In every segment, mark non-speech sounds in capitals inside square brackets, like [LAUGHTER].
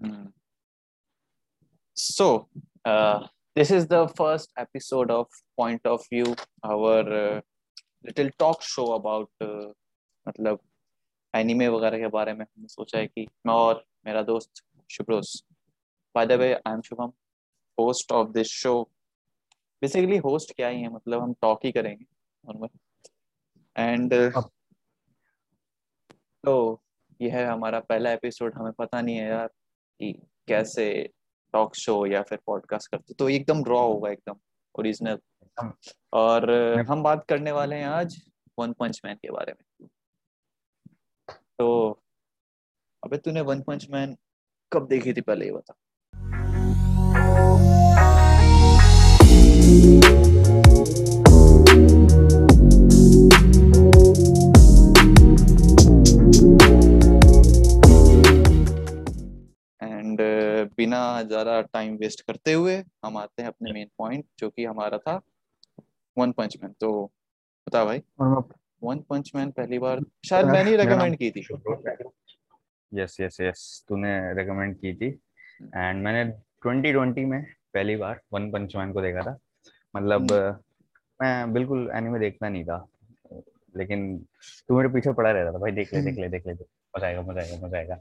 Mm. So, uh, this is the first episode of Point of View, our uh, little talk show about uh, मतलब anime वगैरह के बारे में हमने सोचा है कि मैं और मेरा दोस्त शुभ्रोस by the way I am Shubham host of this show basically host क्या ही है मतलब हम टॉक ही करेंगे नॉर्मल एंड तो ये है हमारा पहला एपिसोड हमें पता नहीं है यार कि कैसे टॉक शो या फिर पॉडकास्ट करते तो एकदम रॉ होगा एकदम ओरिजिनल और हम बात करने वाले हैं आज वन पंच मैन के बारे में। तो अबे तूने वन पंच मैन कब देखी थी पहले ये बता। बिना ज़्यादा टाइम वेस्ट करते हुए हम आते हैं अपने मेन पॉइंट जो कि हमारा था वन पंच मैन तो बता भाई। वन पंच मैन पहली बार शायद मैंने ही रेकमेंड की थी। यस यस यस तूने रेकमेंड की थी। एंड मैंने 2020 में पहली बार वन पंच मैन को देखा था। मतलब हम्म। मैं बिल्कुल एनिमे देखना नहीं था। लेकिन तू मेरे पीछे पड़ा रहता था भाई। देख ले देख ले देख ले मज़ा आएगा मज़ा आएगा मज़ा आएगा।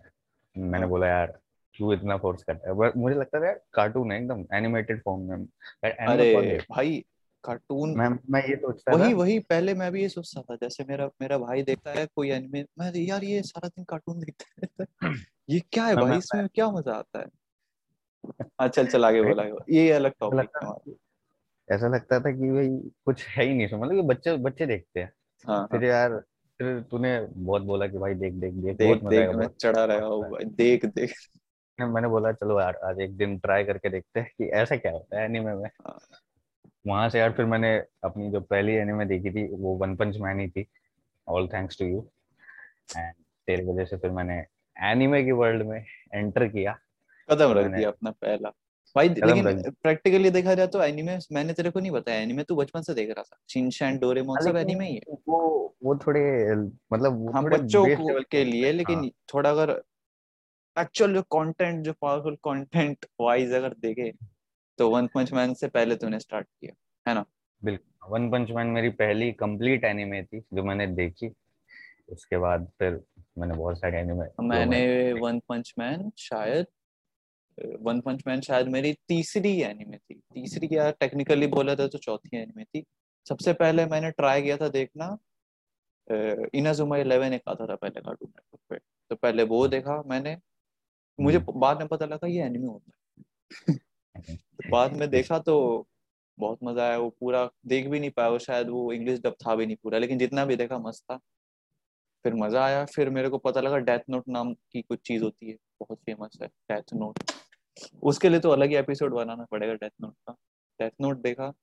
मैंने बोला यार क्यों इतना फोर्स करता है? मुझे लगता था यार कार्टून है एकदम एनिमेटेड फॉर्म में। अरे भाई कार्टून मैं मैं ये सोचता वही वही पहले मैं भी ये सोचता था जैसे मेरा मेरा भाई देखता है कोई एनिमे मैं यार ये सारा दिन कार्टून देखता है। [CLEARS THROAT] ये क्या है भाई इसमें क्या मज़ा आता है? [LAUGHS] हाँ चल चल आगे बोला ये अलग टॉपिक ऐसा लगता था कि भाई कुछ है ही नहीं समझ मतलब बच्चे बच्चे देखते हैं। हाँ, फिर हाँ। यार फिर तूने बहुत बोला कि भाई देख देख देख देख देख मैं चढ़ा रहा हूँ देख देख। मैंने बोला चलो यार आज एक दिन ट्राई करके देखते हैं कि ऐसा क्या होता है एनीमे में. हाँ। वहाँ से यार फिर मैंने अपनी जो पहली एनिमे देखी थी वो वन पंच मैन ही थी all thanks to you and तेरे वजह से फिर मैंने एनिमे की वर्ल्ड में एंटर किया। कदम रख दिया अपना पहला। भाई लेकिन प्रैक्टिकली देखा जाए तो एनिमे मैंने तेरे को नहीं बताया एनिमे तू बचपन से देख रहा था। शिनचैन डोरेमोन सब एनिमे ही है। वो वो थोड़े मतलब वो हाँ बच्चों के लिए लेकिन हाँ. थोड़ा अगर एक्चुअल जो कंटेंट जो पावरफुल कंटेंट वाइज अगर देखे तो वन पंच मैन से पहले तूने स्टार्ट किया है ना? बिल्कुल। वन पंच मैन मेरी पहली कंप्लीट एनिमे थी जो मैंने देखी। उसके बाद फिर मैंने बहुत सारे एनिमे मैंने वन पंच मैन शायद वन पंच मैन शायद मेरी तीसरी एनिमे थी। तीसरी या टेक्निकली बोला था तो चौथी एनिमे थी। सबसे पहले मैंने ट्राई किया था देखना इनाजुमा इलेवन एक आता था पहले कार्टून नेटवर्क पे। तो पहले वो देखा मैंने मुझे हम्म। बाद में पता लगा ये एनिमे होता है। [LAUGHS] तो बाद में देखा तो बहुत मज़ा आया वो पूरा देख भी नहीं पाया वो शायद वो इंग्लिश डब था भी नहीं पूरा लेकिन जितना भी देखा मस्त था। फिर मज़ा आया फिर मेरे को पता लगा डेथ नोट नाम की कुछ चीज़ होती है बहुत फ़ेमस है डेथ नोट उसके लिए तो अलग ही एपिसोड बनाना पड़ेगा डेथ नोट का। डेथ नोट देखा।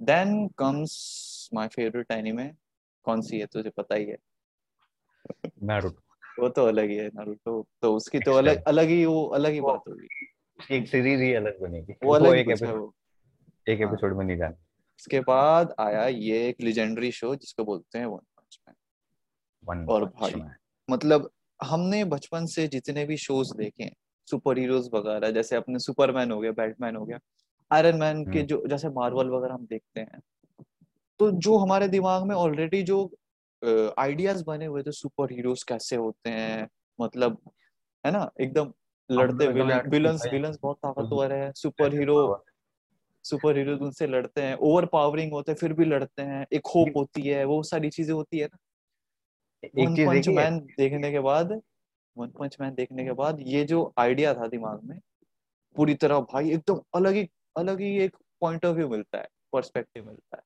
Then comes my favourite anime कौन सी है तुझे पता ही है? नारुतो वो तो अलग ही है नारुतो। तो उसकी तो अलग अलग ही वो अलग ही बात होगी। एक सीरीज़ ही अलग बनेगी। वो अलग एक एपिसोड एक एपिसोड हाँ। में नहीं जाना। उसके बाद आया ये एक लेजेंडरी शो जिसको बोलते हैं वन पंच मैन और भाई मतलब हमने बचपन से जितने भी शोज़ देखे सुपर हीरोज वगैरह जैसे अपने सुपरमैन हो गया बैटमैन हो गया आयरन मैन के हम्म। जो जैसे मार्वल वगैरह हम देखते हैं तो जो हमारे दिमाग में ऑलरेडी जो आइडियाज़ बने हुए थे सुपर हीरोज कैसे होते हैं? मतलब है ना? एकदम लड़ते विलन्स विलन्स बहुत ताकतवर है। सुपर हीरो सुपर हीरो उनसे लड़ते हैं। ओवर पावरिंग होते हैं फिर भी लड़ते हैं। एक होप होती है वो सारी चीज़ें होती है ना। एक पंच मैन देखने के बाद वन पंच मैन देखने के बाद ये जो आइडिया था दिमाग में पूरी तरह भाई एकदम अलग ही अलग ही एक पॉइंट ऑफ़ व्यू मिलता है पर्सपेक्टिव मिलता है।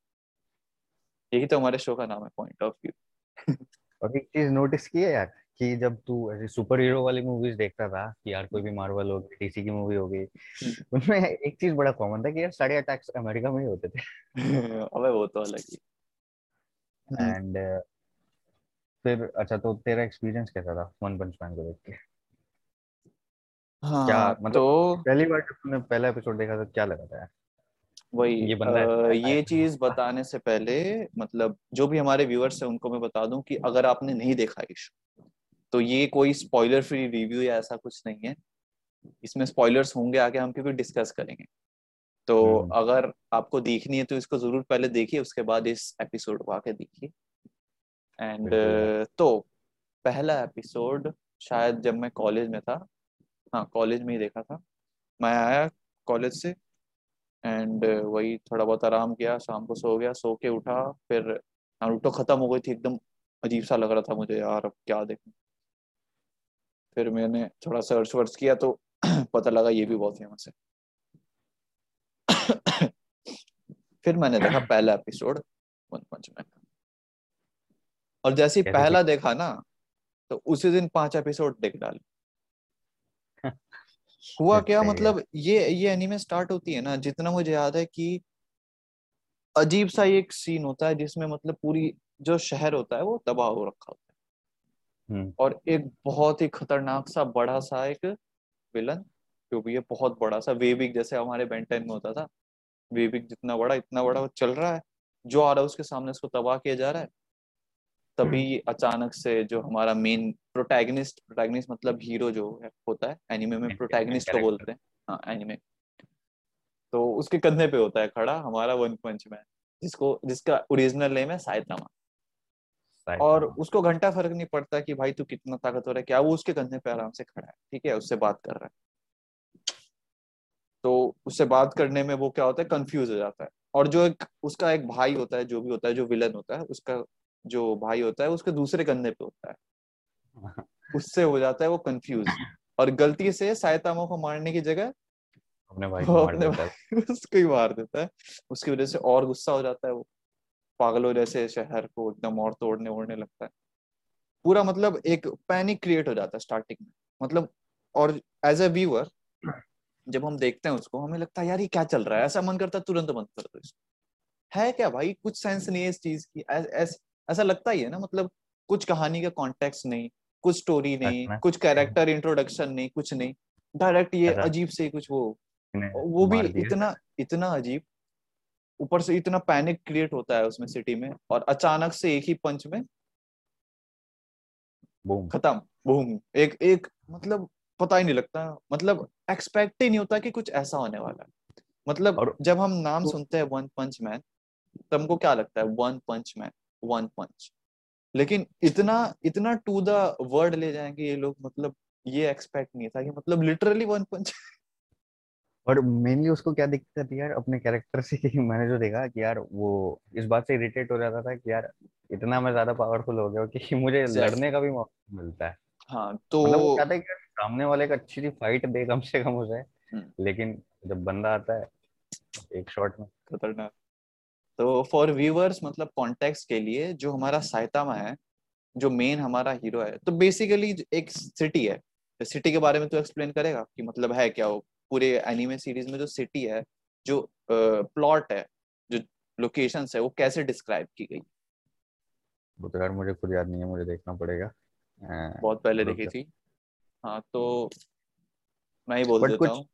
यही तो हमारे शो का नाम है पॉइंट ऑफ़ व्यू [LAUGHS] और एक चीज़ नोटिस की है यार कि जब तू ऐसे सुपर हीरो वाली मूवीज़ देखता था कि यार कोई भी मार्वल हो गई डीसी की मूवी हो गई। [LAUGHS] उनमें एक चीज़ बड़ा कॉमन था कि यार सारे अटैक्स अमेरिका में ही होते थे। [LAUGHS] अबे वो तो अलग ही। एंड फिर अच्छा तो तेरा एक्सपीरियंस कैसा था वन पंच मैन को देख के? हाँ क्या मतलब तो पहली बार जब तूने पहला एपिसोड देखा तो क्या लगा था वही ये आ, ये चीज़ बताने से पहले मतलब जो भी हमारे व्यूअर्स है उनको मैं बता दूँ कि अगर आपने नहीं देखा इस तो ये कोई स्पॉइलर फ्री रिव्यू या ऐसा कुछ नहीं है। इसमें स्पॉयलर्स होंगे आगे हम क्योंकि डिस्कस करेंगे। तो हम्म। अगर आपको देखनी है तो इसको ज़रूर पहले देखिए उसके बाद इस एपिसोड को आके देखिए। एंड तो पहला एपिसोड शायद जब मैं कॉलेज में था हाँ कॉलेज में ही देखा था। मैं आया कॉलेज से एंड वही थोड़ा बहुत आराम किया शाम को सो गया सो के उठा फिर नारुतो खत्म हो गई थी एकदम अजीब सा लग रहा था मुझे यार अब क्या देखूँ। फिर मैंने थोड़ा सर्च वर्च किया तो [CLEARS THROAT] पता लगा ये भी बहुत फ़ेमस है। [CLEARS THROAT] फिर मैंने देखा [CLEARS THROAT] पहला एपिसोड वन पंच मैन और जैसे ही पहला देखा ना तो उसी दिन पाँच एपिसोड देख डाले। [LAUGHS] हुआ क्या? मतलब ये ये एनीमे स्टार्ट होती है ना जितना मुझे याद है कि अजीब सा एक सीन होता है जिसमें मतलब पूरी जो शहर होता है वो तबाह हो रखा होता है। हम्म। और एक बहुत ही खतरनाक सा बड़ा सा एक विलन जो भी है बहुत बड़ा सा वेबिक जैसे हमारे बेंटेन में होता था। वेबिक जितना बड़ा इतना बड़ा वो चल रहा है। जो आ रहा है उसके सामने उसको तबाह किया जा रहा है। तभी। अचानक से जो हमारा मेन प्रोटैगनिस्ट प्रोटैगनिस्ट मतलब हीरो जो है होता है एनिमे में प्रोटैगनिस्ट को बोलते हैं। हाँ एनिमे तो उसके कंधे पे होता है खड़ा हमारा वन पंच मैन जिसको जिसका ओरिजिनल नेम है साइतामा और उसको घंटा फ़र्क नहीं पड़ता कि भाई तू कितना ताकतवर है क्या वो उसके कंधे पे आराम से खड़ा है ठीक है उससे बात कर रहा है। तो उससे बात करने में वो क्या होता है कंफ्यूज हो जाता है। और जो एक उसका एक भाई होता है जो भी होता है जो विलन होता है उसका जो भाई होता है उसके दूसरे कंधे पे होता है। [LAUGHS] उससे हो जाता है वो कंफ्यूज और गलती से सायतामा को मारने की जगह अपने भाई को मार देता है। उसको ही मार देता है। उसकी वजह से और गुस्सा हो जाता है वो। पागलों जैसे शहर को एकदम और तोड़ने ओड़ने लगता है। पूरा मतलब एक पैनिक क्रिएट हो जाता है स्टार्टिंग में। मतलब और एज ए व्यूअर जब हम देखते हैं उसको हमें लगता है यार ये क्या चल रहा है? ऐसा मन करता है तुरंत बंद कर दो इसको। है क्या भाई? कुछ सेंस नहीं है इस चीज़ की। ऐसा लगता ही है ना मतलब कुछ कहानी का कॉन्टेक्स्ट नहीं कुछ स्टोरी नहीं कुछ कैरेक्टर इंट्रोडक्शन नहीं कुछ नहीं। डायरेक्ट ये अजीब से कुछ वो वो भी इतना इतना अजीब। ऊपर से इतना पैनिक क्रिएट होता है उसमें सिटी में और अचानक से एक ही पंच में खत्म। बूम एक एक मतलब पता ही नहीं लगता। मतलब एक्सपेक्ट ही नहीं होता कि कुछ ऐसा होने वाला है। मतलब जब हम नाम तो, सुनते हैं वन पंच मैन तो हमको क्या लगता है? One Punch Man One Punch लेकिन इतना इतना टू द वर्ड ले जाएँगे ये लोग मतलब ये एक्सपेक्ट नहीं था कि मतलब लिटरली वन पंच और मेनली उसको क्या दिक्कत थी यार अपने कैरेक्टर से कि मैंने जो देखा कि यार वो इस बात से इरिटेट हो जाता था कि यार इतना मैं ज़्यादा पावरफुल हो गया कि [LAUGHS] मुझे लड़ने का भी मौका मिलता है। हाँ तो मतलब कहता है कि सामने वाले का अच्छी सी फाइट दे कम से कम उसे हम्म। लेकिन जब बंदा आता है एक शॉट में। खतरनाक। तो फॉर व्यूअर्स मतलब कॉन्टेक्स्ट के लिए जो हमारा साइतामा है जो मेन हमारा हीरो है तो बेसिकली एक सिटी है। सिटी के बारे में तो एक्सप्लेन करेगा कि मतलब है क्या वो? पूरे एनिमे सीरीज़ में जो सिटी है जो प्लॉट है जो लोकेशन है वो कैसे डिस्क्राइब की गई? वो तो यार मुझे खुद याद नहीं है मुझे देखना पड़ेगा। बहुत पहले देखी थी। हाँ तो मैं ही बोल देता हूँ।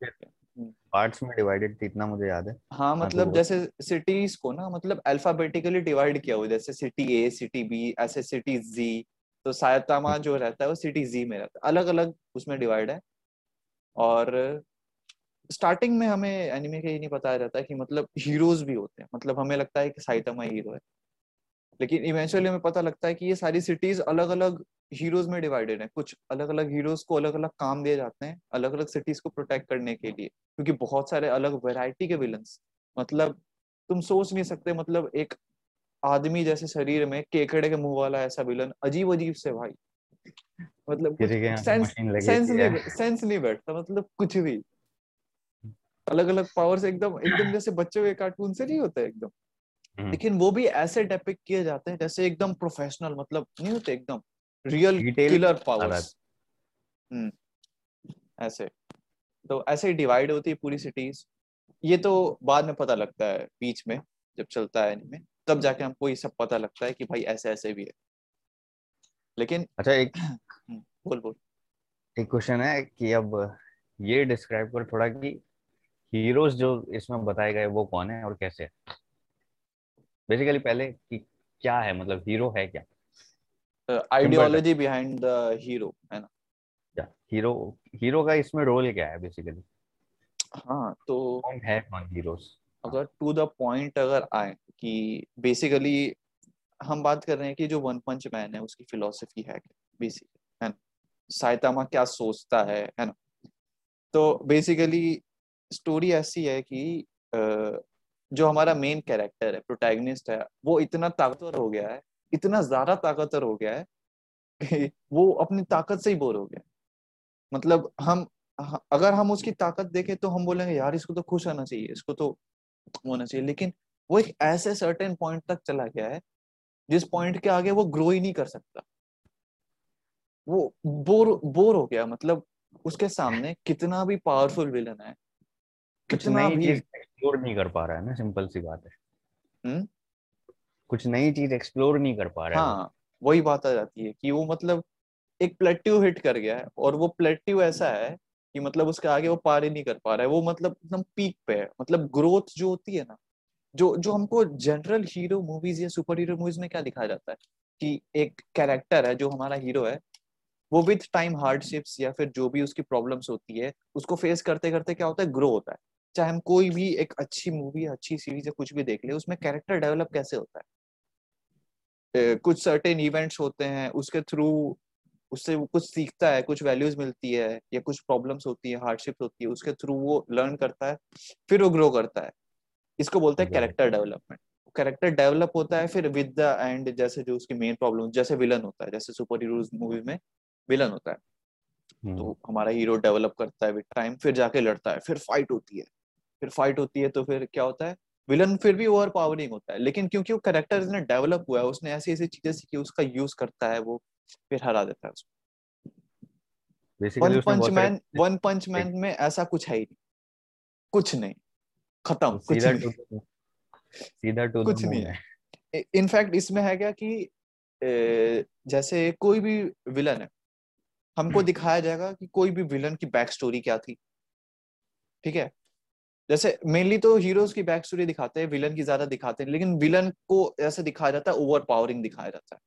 पार्ट्स में डिवाइडेड थी इतना मुझे याद है। हाँ, हाँ तो मतलब तो जैसे सिटीज़ को ना मतलब अल्फाबेटिकली डिवाइड किया हुआ जैसे सिटी ए सिटी बी ऐसे सिटी जी तो सायतामा हम्म। जो रहता है वो सिटी जी में रहता है। अलग अलग उसमें डिवाइड है। और स्टार्टिंग में हमें एनिमे का ये नहीं बताया जाता है कि मतलब हीरोज भी होते हैं। मतलब हमें लगता है कि साइतामा हीरो है। लेकिन इवेंचुअली हमें पता लगता है कि ये सारी सिटीज़ अलग अलग हीरोज में डिवाइडेड है। कुछ अलग अलग हीरोज को अलग अलग काम दिए जाते हैं अलग अलग सिटीज़ को प्रोटेक्ट करने के लिए क्योंकि बहुत सारे अलग वेराइटी के विलन्स मतलब तुम सोच नहीं सकते मतलब एक आदमी जैसे शरीर में केकड़े के मुँह वाला ऐसा विलन अजीब अजीब से भाई। मतलब सेंस सेंस नहीं सेंस नहीं बैठता मतलब कुछ भी। अलग अलग पावर्स एकदम एकदम जैसे बच्चों के कार्टून से नहीं होते एकदम। हम्म। लेकिन वो भी ऐसे डेपिक किए जाते हैं जैसे एकदम प्रोफेशनल मतलब नहीं होते एकदम। रियल किलर पावर्स ऐसे। तो ऐसे ही डिवाइड होती है पूरी सिटीज़ ये तो बाद में पता लगता है बीच में जब चलता है एनिमे तब जाके हमको ये सब पता लगता है कि भाई ऐसे ऐसे भी है। लेकिन अच्छा एक [CLEARS THROAT] हम्म, बोल बोल। एक क्वेश्चन है कि अब ये डिस्क्राइब कर थोड़ा कि हीरोज जो इसमें बताए गए वो कौन है और कैसे है? बेसिकली पहले कि क्या है मतलब हीरो है क्या? आइडियोलॉजी बिहाइंड द हीरो है ना? या हीरो हीरो का इसमें रोल क्या है बेसिकली हाँ तो कौन है कौन हीरोज अगर टू द पॉइंट अगर आए कि बेसिकली हम बात कर रहे हैं कि जो वन पंच मैन है उसकी फिलोसफी है बेसिक है ना? साइतामा क्या सोचता है है ना? तो बेसिकली स्टोरी ऐसी है कि जो हमारा मेन कैरेक्टर है प्रोटैगनिस्ट है वो इतना ताकतवर हो गया है इतना ज़्यादा ताकतवर हो गया है कि वो अपनी ताकत से ही बोर हो गया मतलब हम अगर हम उसकी ताकत देखें तो हम बोलेंगे यार इसको तो खुश होना चाहिए इसको तो होना चाहिए। लेकिन वो एक ऐसे सर्टेन पॉइंट तक चला गया है जिस पॉइंट के आगे वो ग्रो ही नहीं कर सकता। वो बोर बोर हो गया मतलब उसके सामने कितना भी पावरफुल विलन है कितना भी एक्सप्लोर नहीं कर पा रहा है ना सिंपल सी बात है। हुँ? कुछ नई चीज़ एक्सप्लोर नहीं कर पा रहा हाँ, है वही बात आ जाती है कि वो मतलब एक प्लेट्यू हिट कर गया है और वो प्लेट्यू ऐसा है कि मतलब उसके आगे वो पार ही नहीं कर पा रहा है। वो मतलब एकदम पीक पे है। मतलब ग्रोथ जो होती है ना जो जो हमको जनरल हीरो मूवीज़ या सुपर हीरो मूवीज़ में क्या दिखाया जाता है कि एक कैरेक्टर है जो हमारा हीरो है वो विथ टाइम हार्डशिप्स या फिर जो भी उसकी प्रॉब्लम्स होती है उसको फेस करते करते क्या होता है? ग्रो होता है। चाहे हम कोई भी एक अच्छी मूवी अच्छी सीरीज़ या कुछ भी देख ले उसमें कैरेक्टर डेवलप कैसे होता है? कुछ सर्टेन इवेंट्स होते हैं उसके थ्रू उससे वो कुछ सीखता है कुछ वैल्यूज़ मिलती है या कुछ प्रॉब्लम्स होती है हार्डशिप होती है उसके थ्रू वो लर्न करता है फिर वो ग्रो करता है। इसको बोलते हैं कैरेक्टर डेवलपमेंट कैरेक्टर डेवलप होता है फिर विद द एंड जैसे जो उसकी मेन प्रॉब्लम जैसे विलन होता है जैसे सुपर हीरोज मूवी में विलन होता है। हम्म। तो हमारा हीरो डेवलप करता है विद टाइम फिर जाके लड़ता है फिर फाइट होती है। फिर फाइट होती है तो फिर क्या होता है? विलन फिर भी ओवर पावरिंग होता है लेकिन क्योंकि वो करेक्टर इतना डेवलप हुआ है उसने ऐसी ऐसी चीज़ें सीखी उसका यूज़ करता है वो फिर हरा देता है उसको। One Punch Man One Punch Man में ऐसा कुछ है ही नहीं। कुछ नहीं। खत्म। कुछ नहीं। सीधा टू कुछ नहीं है। इनफैक्ट इसमें है क्या कि जैसे कोई भी विलन है हमको हम्म। दिखाया जाएगा कि कोई भी विलन की बैक स्टोरी क्या थी। ठीक है? जैसे मेनली तो हीरोज की बैक स्टोरी दिखाते हैं विलन की ज़्यादा दिखाते हैं, लेकिन विलन को ऐसे दिखाया जाता है ओवर पावरिंग दिखाया जाता है।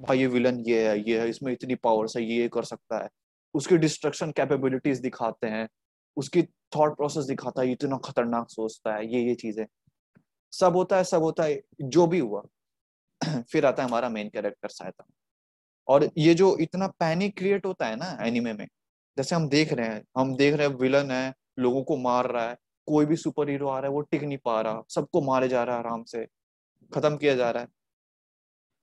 भाई ये विलन ये है ये है, इसमें इतनी पावर है ये कर सकता है। उसकी डिस्ट्रक्शन कैपेबिलिटीज दिखाते हैं, उसकी थॉट प्रोसेस दिखाता है इतना खतरनाक सोचता है, ये ये चीज़ें। सब होता है, सब होता है, जो भी हुआ, [CLEARS THROAT] फिर आता है हमारा मेन कैरेक्टर सहायता। और ये जो इतना पैनिक क्रिएट होता है ना एनिमे में, जैसे हम देख रहे हैं, हम देख रहे हैं विलन है, लोगों को मार रहा है कोई भी सुपर हीरो आ रहा है वो टिक नहीं पा रहा। सबको मारे जा रहा है आराम से। खत्म किया जा रहा है।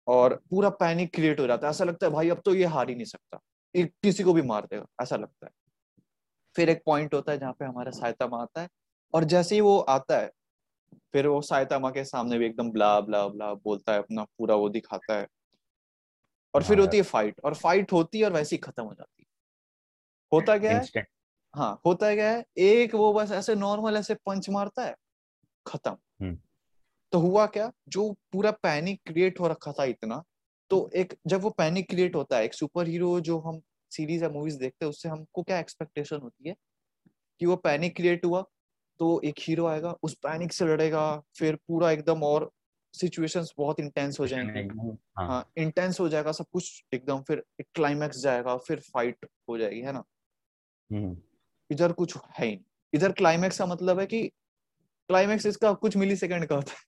और पूरा पैनिक क्रिएट हो जाता है। ऐसा लगता है भाई अब तो ये हार ही नहीं सकता। किसी को भी मार देगा। ऐसा लगता है। फिर एक पॉइंट होता है जहाँ पे हमारा सायतामा आता है। और जैसे ही वो आता है फिर वो सायतामा के सामने भी एकदम ब्ला ब्ला ब्ला बोलता है अपना पूरा वो दिखाता है। और फिर हाँ होती है फाइट और फाइट होती है और वैसे ही खत्म हो जाती है। होता क्या है? हाँ होता है क्या है एक वो बस ऐसे नॉर्मल ऐसे पंच मारता है खत्म। हम्म। तो हुआ क्या जो पूरा पैनिक क्रिएट हो रखा था इतना तो एक जब वो पैनिक क्रिएट होता है एक सुपर हीरो जो हम सीरीज़ या मूवीज़ देखते हैं उससे हमको क्या एक्सपेक्टेशन होती है? कि वो पैनिक क्रिएट हुआ तो एक हीरो आएगा उस पैनिक से लड़ेगा फिर पूरा एकदम और सिचुएशंस बहुत इंटेंस हो जाएँगे। हाँ। इंटेंस हाँ, हो जाएगा सब कुछ एकदम फिर एक क्लाइमैक्स जाएगा फिर फाइट हो जाएगी है ना? हम्म। इधर कुछ है ही इधर क्लाइमैक्स का मतलब है कि क्लाइमैक्स इसका कुछ मिली सेकेंड का होता है।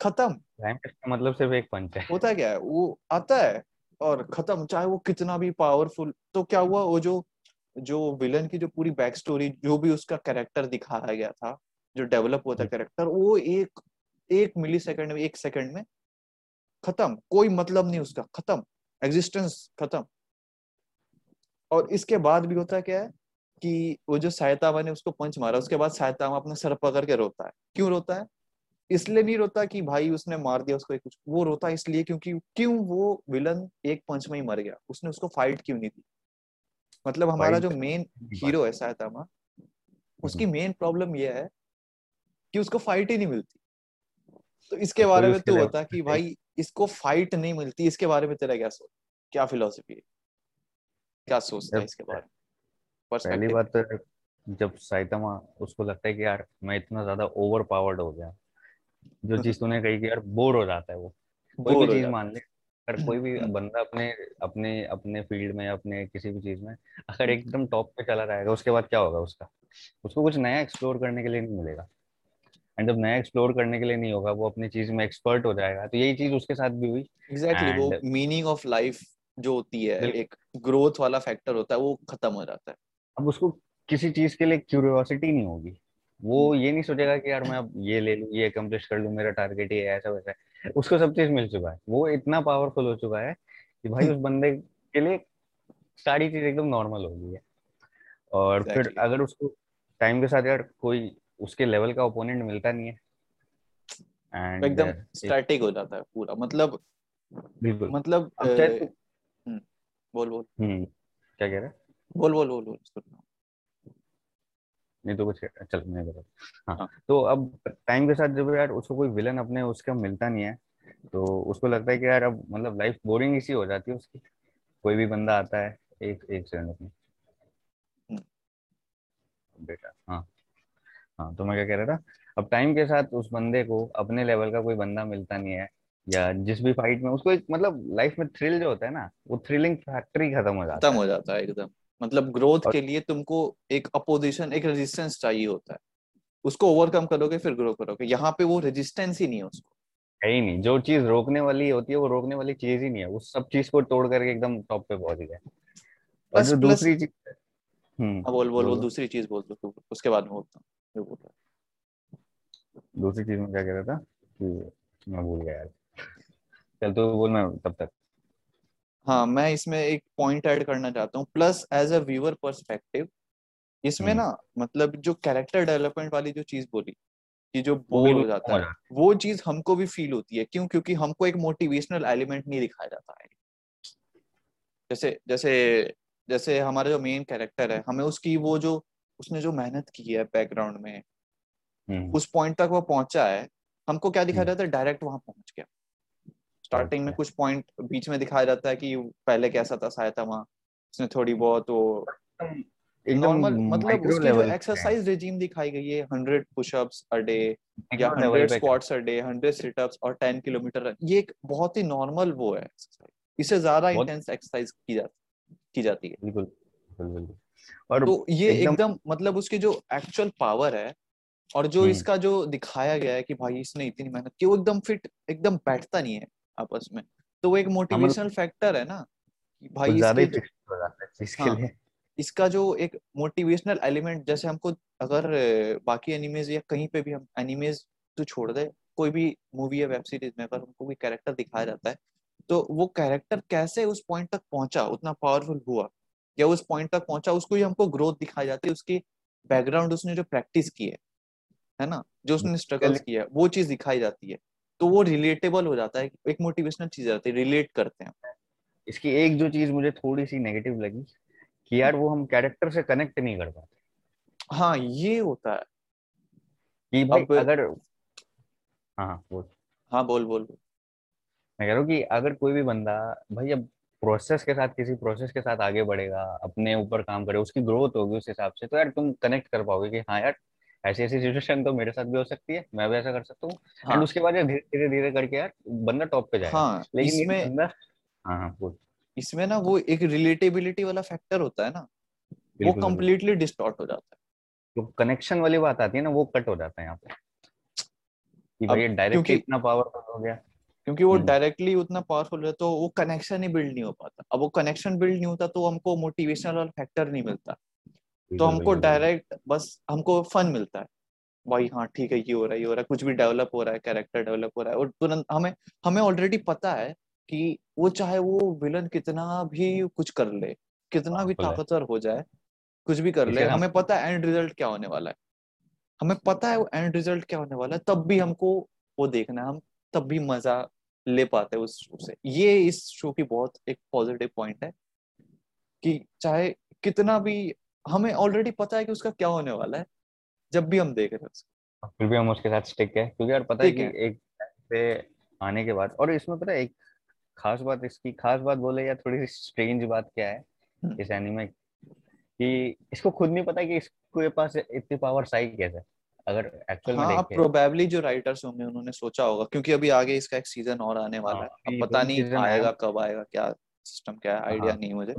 खत्म। क्लाइमैक्स का मतलब सिर्फ़ एक पंच है। होता क्या है? वो आता है और खत्म चाहे वो कितना भी पावरफुल तो क्या हुआ? वो जो जो विलन की जो पूरी बैक स्टोरी जो भी उसका कैरेक्टर दिखाया गया था जो डेवलप हुआ था कैरेक्टर हम्म। वो एक एक मिली सेकेंड में एक सेकेंड में खत्म। कोई मतलब नहीं उसका। खत्म। एग्जिस्टेंस खत्म। और इसके बाद भी होता क्या है? कि वो जो सायतामा ने उसको पंच मारा उसके बाद सायतामा अपना सर पकड़ के रोता है। क्यों रोता है? इसलिए नहीं रोता कि भाई उसने मार दिया उसको कुछ। वो रोता इसलिए क्योंकि क्यों वो विलन एक पंच में ही मर गया? उसने उसको फाइट क्यों नहीं दी मतलब हमारा जो मेन हीरो है सायतामा उसकी मेन प्रॉब्लम ये है कि उसको फाइट ही नहीं मिलती। तो इसके तो बारे में तो होता कि भाई इसको फाइट नहीं मिलती इसके बारे में तेरा क्या सोच? क्या फिलोसफी है? क्या सोचता है इसके बारे में? पहली बात तो जब साइतामा उसको लगता है कि यार मैं इतना ज़्यादा ओवर पावर्ड हो गया। जो चीज़ तूने कही कि यार बोर हो जाता है वो। कोई भी चीज़ मान ले अगर कोई भी। बंदा अपने अपने अपने फ़ील्ड में अपने किसी भी चीज़ में अगर एकदम टॉप पे चला रहेगा उसके बाद क्या होगा उसका? उसको कुछ नया एक्सप्लोर करने के लिए नहीं मिलेगा। एंड जब नया एक्सप्लोर करने के लिए नहीं होगा वो अपनी चीज़ में एक्सपर्ट हो जाएगा। तो यही चीज़ उसके साथ भी हुई। एग्जैक्टली exactly, वो मीनिंग ऑफ़ लाइफ जो होती है एक ग्रोथ वाला फैक्टर होता है वो खत्म हो जाता है। अब उसको किसी चीज़ के लिए क्यूरियोसिटी नहीं होगी। वो हम्म। ये नहीं सोचेगा कि यार मैं अब ये ले लूँ ये अकम्प्लिश कर लूँ मेरा टारगेट ये ऐसा वैसा है। उसको सब चीज़ मिल चुका है। वो इतना पावरफुल हो चुका है कि भाई उस बंदे के लिए सारी चीज़ एकदम नॉर्मल हो गई है। और exactly. फिर अगर उसको टाइम के साथ यार कोई उसके लेवल का ओपोनेंट मिलता नहीं है। एंड एकदम स्टैटिक हो जाता है पूरा। मतलब बिल्कुल। मतलब हम्म, बोल बोल। हम्म क्या कह रहे बोल बोल बोल बोल नहीं तो कुछ चल मैं बता हाँ, हाँ तो अब टाइम के साथ जब यार उसको कोई विलन अपने उसका मिलता नहीं है तो उसको लगता है कि यार अब मतलब लाइफ बोरिंग इसी हो जाती है उसकी। कोई भी बंदा आता है एक एक सेकंड अपनी हम्म। बेटा हाँ हाँ तो मैं क्या कह रहा था अब टाइम के साथ उस बंदे को अपने लेवल का कोई बंदा मिलता नहीं है या जिस भी फाइट में उसको एक मतलब लाइफ में थ्रिल जो होता है ना वो थ्रिलिंग फैक्टर ही खत्म हो जाता खत्म हो जाता है एकदम। मतलब ग्रोथ के लिए तुमको एक अपोजिशन एक रेजिस्टेंस चाहिए होता है। उसको ओवरकम करोगे फिर ग्रो करोगे। यहाँ पे वो रेजिस्टेंस ही नहीं है उसको। है ही नहीं। जो चीज़ रोकने वाली होती है वो रोकने वाली चीज़ ही नहीं है। उस सब चीज़ को तोड़ करके एकदम टॉप पे पहुँच गया और जो दूसरी चीज़ हम्म हाँ, बोल बोल बोल दूसरी चीज़ बोल दो उसके बाद में बोलता हूँ। दूसरी चीज़ में क्या कह रहा था कि मैं भूल गया यार। चल तो बोल मैं तब तक। हाँ मैं इसमें एक पॉइंट ऐड करना चाहता हूँ plus as a viewer perspective इसमें हम्म। ना मतलब जो कैरेक्टर डेवलपमेंट वाली जो चीज़ बोली कि जो बोर हो जाता है वो चीज़ हमको भी फील होती है क्यों क्योंकि हमको एक मोटिवेशनल एलिमेंट नहीं दिखाया जाता है जैसे जैसे जैसे हमारा जो मेन कैरेक्टर है हमें उसकी वो जो उसने जो मेहनत की है बैकग्राउंड में हम्म। उस पॉइंट तक वो पहुँचा है हमको क्या दिखाया हम्म। जाता है डायरेक्ट वहाँ पहुँच गया स्टार्टिंग में कुछ पॉइंट बीच में दिखाया जाता है कि पहले कैसा था शायद वहाँ। उसने थोड़ी बहुत वो नॉर्मल मतलब उसकी जो एक्सरसाइज रेजिम दिखाई गई है हंड्रेड पुशअप्स अ डे या hundred squats a day hundred situps और टेन किलोमीटर ये एक बहुत ही नॉर्मल वो है इससे ज़्यादा इंटेंस एक्सरसाइज की जाती की जाती है। बिल्कुल बिल्कुल। और तो ये एकदम मतलब उसकी जो एक्चुअल पावर है और जो हम्म। इसका जो दिखाया गया है कि भाई इसने इतनी मेहनत की वो एकदम फिट एकदम बैठता नहीं है। आपस में। तो वो एक मोटिवेशनल फैक्टर है ना कि भाई इसके हाँ, लिए। इसका जो एक मोटिवेशनल एलिमेंट जैसे हमको अगर बाकी एनिमेज या कहीं पे भी हम एनिमेज तो छोड़ दे कोई भी मूवी या वेब सीरीज़ में अगर हमको कोई कैरेक्टर दिखाया जाता है तो वो कैरेक्टर कैसे उस पॉइंट तक पहुँचा उतना पावरफुल हुआ? या उस पॉइंट तक पहुँचा उसको ही हमको ग्रोथ दिखाई जाती है उसकी बैकग्राउंड उसने जो प्रैक्टिस की है है ना? जो उसने स्ट्रगल किया है वो चीज़ दिखाई जाती है। तो वो रिलेटेबल हो जाता है एक मोटिवेशनल चीज़ आती है रिलेट करते हैं इसकी एक जो चीज़ मुझे थोड़ी सी नेगेटिव लगी कि यार वो हम कैरेक्टर से कनेक्ट नहीं कर पाते। हाँ ये होता है। कि भाई अब, अगर हाँ, हाँ बोल। हाँ बोल बोल मैं कह रहा हूँ कि अगर कोई भी बंदा भाई अब प्रोसेस के साथ किसी प्रोसेस के साथ आगे बढ़ेगा अपने ऊपर काम करे उसकी ग्रोथ होगी उस हिसाब से तो यार तुम कनेक्ट कर पाओगे कि हाँ यार ऐसी ऐसी सिचुएशन तो मेरे साथ भी हो सकती है मैं भी ऐसा कर सकता हूँ। हाँ. उसके बाद धीरे धीरे करके यार बंदा टॉप पे जाएगा। हाँ, लेकिन इसमें बंदा हाँ हाँ बोल। इसमें ना वो एक रिलेटेबिलिटी वाला फैक्टर होता है ना वो कम्प्लीटली डिस्टॉर्ट हो जाता है। जो कनेक्शन वाली बात आती है ना वो कट हो जाता है यहाँ पे। कि भाई डायरेक्टली इतना पावरफुल हो गया। क्योंकि वो डायरेक्टली हम्म। उतना पावरफुल है तो वो कनेक्शन ही बिल्ड नहीं हो पाता। अब वो कनेक्शन बिल्ड नहीं होता तो हमको मोटिवेशनल वाला फैक्टर नहीं मिलता। तो हमको डायरेक्ट बस हमको फन मिलता है। भाई हाँ ठीक है ये हो रहा है ये हो रहा है कुछ भी डेवलप हो रहा है कैरेक्टर डेवलप हो रहा है और तुरंत हमें हमें ऑलरेडी पता है कि वो चाहे वो विलन कितना भी कुछ कर ले कितना भी ताकतवर हो जाए कुछ भी कर ले हमें पता है एंड रिज़ल्ट क्या होने वाला है। हमें पता है वो एंड रिज़ल्ट क्या होने वाला है तब भी हमको वो देखना है हम तब भी मज़ा ले पाते हैं उस शो से। ये इस शो की बहुत एक पॉजिटिव पॉइंट है कि चाहे कितना भी हमें ऑलरेडी पता है कि उसका क्या होने वाला है जब भी हम देख रहे हैं उसको फिर भी हम उसके साथ स्टिक है क्योंकि यार पता है कि एक पे आने के बाद और इसमें पता है एक खास बात इसकी खास बात बोले या थोड़ी सी स्ट्रेंज बात क्या है हम्म। इस एनिमे कि इसको खुद नहीं पता कि इसको ये पास इतनी पावर साई कैसे। अगर एक्चुअल हाँ, में देखें। प्रोबेबली जो राइटर्स होंगे उन्होंने सोचा होगा क्योंकि अभी आगे इसका एक सीज़न और आने वाला हाँ, है। अब पता नहीं आएगा कब आएगा क्या सिस्टम क्या है। आइडिया हाँ, नहीं मुझे।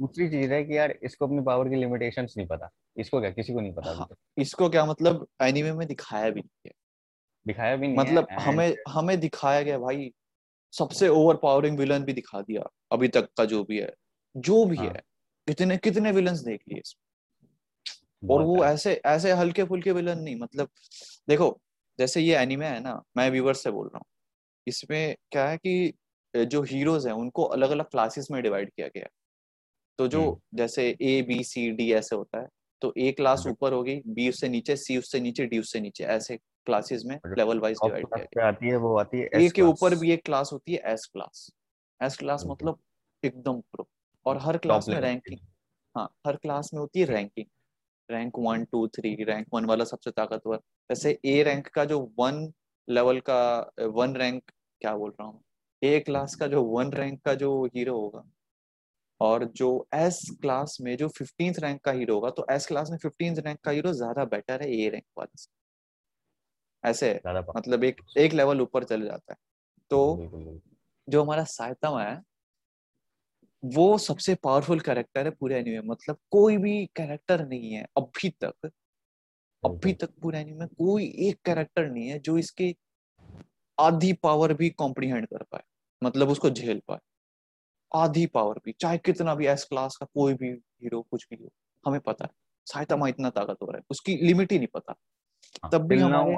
दूसरी चीज़ है कि यार इसको अपनी पावर की लिमिटेशन नहीं पता। इसको क्या? किसी को नहीं पता हाँ, इसको क्या मतलब? एनीमे में दिखाया भी नहीं है। दिखाया भी नहीं मतलब है, हमें हमें दिखाया गया भाई सबसे ओवर पावरिंग विलन भी दिखा दिया अभी तक का जो भी है। जो भी हाँ. है कितने कितने विलन्स देख लिए और वो ऐसे ऐसे हल्के फुल्के विलन नहीं मतलब देखो जैसे ये एनिमे है ना मैं व्यूवर से बोल रहा हूँ। इसमें क्या है कि जो हीरोज हैं उनको अलग अलग क्लासेस में डिवाइड किया गया है। तो जो हम्म। जैसे ए बी सी डी ऐसे होता है तो ए क्लास ऊपर होगी बी उससे नीचे सी उससे नीचे डी उससे नीचे ऐसे क्लासेस में लेवल वाइज डिवाइड किया गया। आती है वो आती है ए के ऊपर भी एक क्लास होती है एस क्लास एस क्लास मतलब एकदम प्रो और हर क्लास में रैंकिंग हाँ हर क्लास में होती है ranking rank one two three rank one वाला सबसे ताकतवर। वैसे ए रैंक का जो वन लेवल का वन रैंक क्या बोल रहा हूँ? ए क्लास का जो वन रैंक का जो हीरो होगा और जो एस क्लास में जो फिफ्टींथ रैंक का हीरो होगा तो एस क्लास में फिफ्टींथ रैंक का हीरो ज़्यादा बेटर है ए रैंक वाले से। ऐसे मतलब एक एक लेवल ऊपर चले जाता है। तो जो हमारा सायतमा है वो सबसे पावरफुल कैरेक्टर है पूरे एनिमे मतलब कोई भी कैरेक्टर नहीं है अभी तक। अभी तक पूरे एनिमे में कोई एक कैरेक्टर नहीं है जो इसके आधी पावर भी कॉम्प्रीहेंड कर पाए। मतलब उसको झेल पाए। आधी पावर भी चाहे कितना भी एस क्लास का कोई भी हीरो कुछ भी हो हमें पता है। साइतामा इतना ताकतवर है उसकी लिमिट ही नहीं पता। हाँ, तब भी हमारे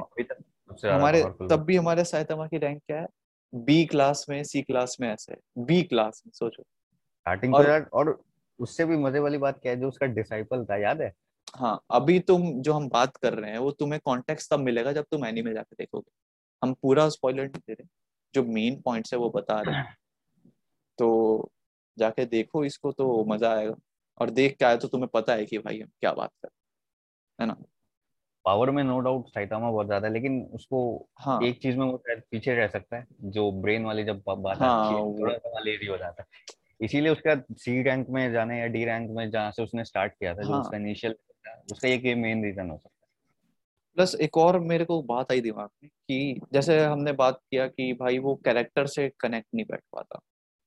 हमारे तब भी हमारे साइतामा की रैंक क्या है? बी क्लास में सी क्लास में ऐसे बी क्लास में सोचो। स्टार्टिंग और, यार और उससे भी मज़े वाली बात क्या है जो उसका डिसाइपल था याद है? हाँ अभी तुम जो हम बात कर रहे हैं वो तुम्हें कॉन्टेक्स्ट तब मिलेगा जब तुम एनीमे जाके देखोगे। हम पूरा स्पॉइलर नहीं दे रहे। जो मेन पॉइंट्स है वो बता रहे हैं। तो जाके देखो इसको तो मज़ा आएगा। और देख के आए तो तुम्हें पता है कि भाई हम क्या बात कर है ना? पावर में नो डाउट साइतामा बहुत ज़्यादा है लेकिन उसको हाँ। एक चीज़ में वो शायद पीछे रह सकता है जो ब्रेन वाली जब बात हाँ, आती है थोड़ा सा लेजी हो जाता है। इसीलिए उसका सी रैंक में जाने या डी रैंक में जहाँ से उसने स्टार्ट किया था हाँ, जो उसका इनिशियल उसका एक मेन रीजन हो सकता है। प्लस एक और मेरे को बात आई दिमाग में कि जैसे हमने बात किया कि भाई वो कैरेक्टर से कनेक्ट नहीं बैठ पाता।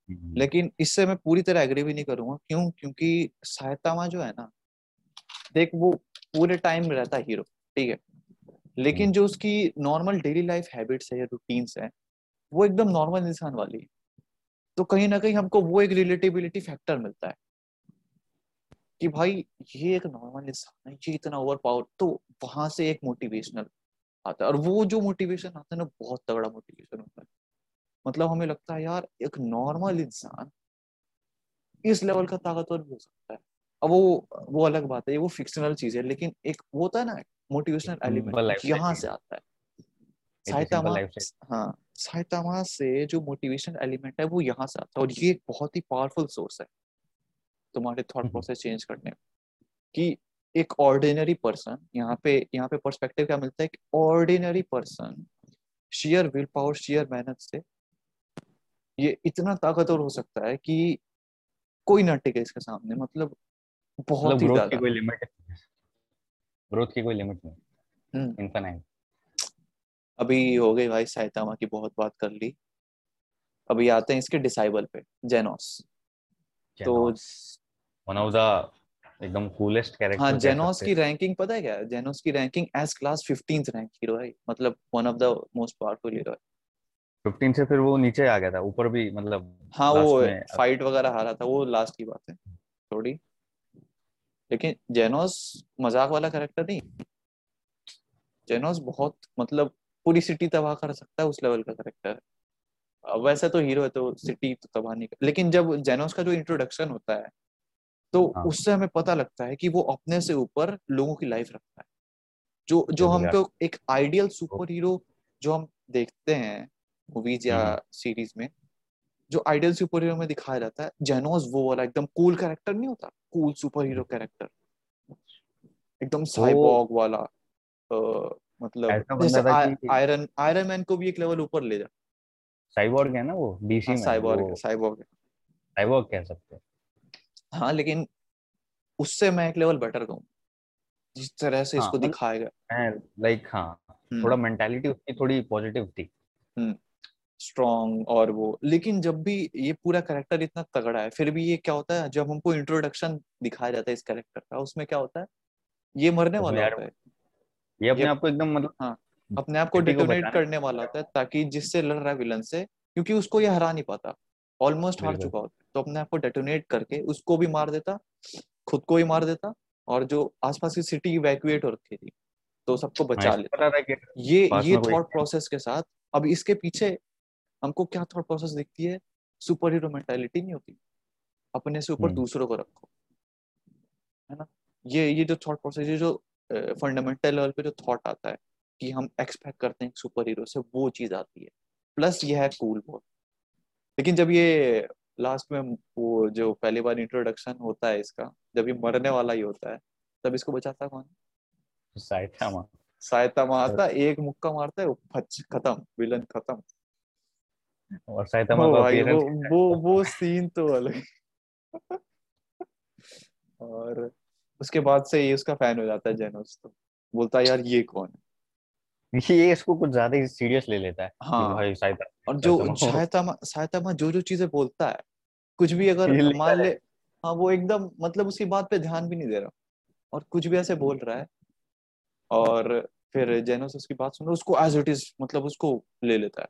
लेकिन इससे मैं पूरी तरह एग्री भी नहीं करूँगा। क्यों? क्योंकि सायतामा जो है ना देख वो पूरे टाइम रहता हीरो ठीक है? लेकिन हम्म। जो उसकी नॉर्मल डेली लाइफ हैबिट्स है या रूटीन्स है वो एकदम नॉर्मल इंसान वाली है। तो कहीं ना कहीं हमको वो एक रिलेटिबिलिटी फैक्टर मिलता है कि भाई ये एक नॉर्मल इंसान है ये इतना ओवर पावर तो वहाँ से एक मोटिवेशनल आता है। और वो जो मोटिवेशन आता है ना बहुत तगड़ा मोटिवेशन होता है। मतलब हमें लगता है यार एक नॉर्मल इंसान इस लेवल का ताकतवर भी हो सकता है। अब वो वो अलग बात है ये वो फिक्शनल चीज़ है लेकिन एक वो होता है ना मोटिवेशनल एलिमेंट यहाँ से आता है। साइतामा हाँ साइतामा से जो मोटिवेशन एलिमेंट है वो यहाँ से आता है और ये एक बहुत ही पावरफुल सोर्स है तुम्हारे थॉट प्रोसेस चेंज करने कि एक ऑर्डिनरी पर्सन यहाँ पे यहाँ पे पर्सपेक्टिव क्या मिलता है? कि ordinary person sheer will power sheer मेहनत से ये इतना ताकतवर हो सकता है कि कोई ना टिके इसके सामने मतलब बहुत मतलब ही ज़्यादा। कोई लिमिट ग्रोथ की कोई लिमिट नहीं इनफाइनाइट हम्म। अभी हो गई भाई साइतामा की बहुत बात कर ली। अभी आते हैं इसके डिसाइबल पे जेनोस तो वन ऑफ़ द एकदम कूलेस्ट कैरेक्टर हाँ जेनोस की रैंकिंग पता है क्या? जेनोस की ranking S class 15th rank hero है। मतलब one of the most powerful hero है। फिफ्टीन से फिर वो नीचे आ गया था ऊपर भी मतलब हाँ वो फाइट वगैरह हारा था वो लास्ट की बात है थोड़ी। लेकिन जेनोस मज़ाक वाला कैरेक्टर नहीं। जेनोस बहुत मतलब पूरी सिटी तबाह कर सकता है उस लेवल का कैरेक्टर है वैसे तो हीरो है तो सिटी तो तबाह नहीं कर लेकिन जब जेनोस का जो इंट्रोडक्शन होता है तो हाँ। उससे हमें पता लगता है कि वो अपने से ऊपर लोगों की लाइफ रखता है। जो जो हमको एक आइडियल सुपर हीरो जो हम देखते हैं मूवीज़ या सीरीज़ हम्म। में जो आइडियल सुपर हीरो में दिखाया जाता है जेनोस वो वाला एकदम कूल कैरेक्टर नहीं होता? कूल सुपर हीरो कैरेक्टर एकदम साइबॉग वाला आ, मतलब जैसे आयरन आयरन मैन को भी एक लेवल ऊपर ले जा। साइबॉर्ग है ना वो? डीसी हाँ, में साइबॉर्ग साइबॉर्ग साइबॉर्ग कह सकते हैं। हाँ लेकिन उससे मैं एक लेवल बेटर कहूँ। जिस तरह से हाँ, इसको मतलब दिखाया गया। लाइक हाँ हम्म। थोड़ा मेंटालिटी उसकी थोड़ी पॉजिटिव थी। स्ट्रॉन्ग हम्म, और वो। लेकिन जब भी ये पूरा करेक्टर इतना तगड़ा है फिर भी ये क्या होता है जब हमको इंट्रोडक्शन दिखाया जाता है इस करेक्टर का उसमें क्या होता है ये मरने वाला होता है। ये अपने आप को एकदम मतलब हाँ अपने आप को डिटोनेट करने वाला होता है ताकि जिससे लड़ रहा है विलन से क्योंकि उसको ये हरा नहीं पाता। ऑलमोस्ट हार चुका होता है। तो अपने आप को डेटोनेट करके उसको भी मार देता खुद को ही मार देता और जो आसपास की सिटी इवैक्यूएट हो रखी थी तो सबको हाँ, बचा लेता। ये ये थॉट प्रोसेस के साथ अब इसके पीछे हमको क्या थॉट प्रोसेस दिखती है? सुपर हीरो मेंटालिटी नहीं होती। अपने से ऊपर हम्म। दूसरों को रखो। है ना? ये ये जो थॉट प्रोसेस ये जो फंडामेंटल लेवल पे जो थॉट आता है कि हम एक्सपेक्ट करते हैं सुपर हीरो से वो चीज़ आती है। प्लस ये है कूल बहुत लेकिन जब ये लास्ट में वो जो पहली बार इंट्रोडक्शन होता है इसका जब ये मरने वाला ही होता है तब इसको बचाता कौन? साइतामा साइतामा आता एक मुक्का मारता है खत्म विलन खत्म। और साइतामा का भाई वो वो वो सीन तो अलग और उसके बाद से ये उसका फ़ैन हो जाता है जेनोस तो। बोलता है यार ये कौन है? [LAUGHS] ये इसको कुछ ज़्यादा ही सीरियस ले लेता है हाँ। भाई साइता और जो सायतामा सायतामा जो जो चीज़ें बोलता है कुछ भी अगर मान ले हाँ वो एकदम मतलब उसकी बात पे ध्यान भी नहीं दे रहा। और कुछ भी ऐसे बोल रहा है। और फिर जेनोस उसकी बात सुन रहा उसको एज इट इज़ मतलब उसको ले लेता है।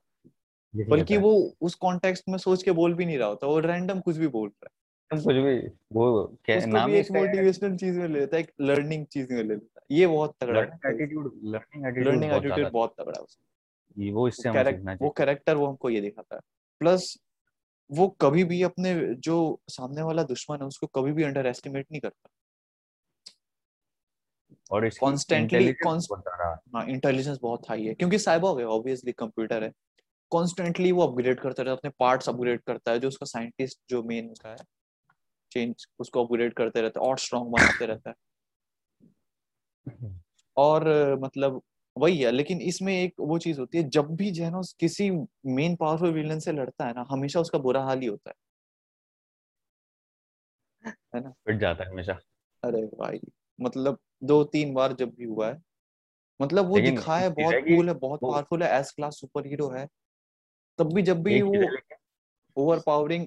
बल्कि वो उस कॉन्टेक्स्ट में सोच के बोल भी नहीं रहा होता वो रैंडम कुछ भी बोल रहा है। [LAUGHS] कुछ भी वो क्या नाम भी एक मोटिवेशनल चीज़ में ले लेता है एक लर्निंग चीज़ में ले लेता है। ये बहुत तगड़ा attitude learning attitude learning attitude बहुत तगड़ा है उसका ये वो इससे हमें सीखना चाहिए। वो कैरेक्टर वो हमको ये दिखाता है। प्लस वो कभी भी अपने जो सामने वाला दुश्मन है उसको कभी भी अंडर एस्टिमेट नहीं करता। और कॉन्स्टेंटली इंटेलिजेंस बहुत हाई है क्योंकि साइबॉग है ऑब्वियसली कंप्यूटर है। कॉन्स्टेंटली वो अपग्रेड करता रहता है अपने पार्ट्स अपग्रेड करता है जो उसका साइंटिस्ट जो मेन उसका है चेंज उसको अपग्रेड करते रहता है और स्ट्रॉन्ग बनाते रहता है। और मतलब वही है लेकिन इसमें एक वो चीज़ होती है जब भी जेनोस किसी मेन पावरफुल विलन से लड़ता है ना हमेशा उसका बुरा हाल ही होता है। है ना? पिट जाता है हमेशा। अरे भाई मतलब दो तीन बार जब भी हुआ है मतलब वो दिखा है बहुत कूल है बहुत पावरफुल है एस क्लास सुपर हीरो है। तब भी जब भी वो ओवर पावरिंग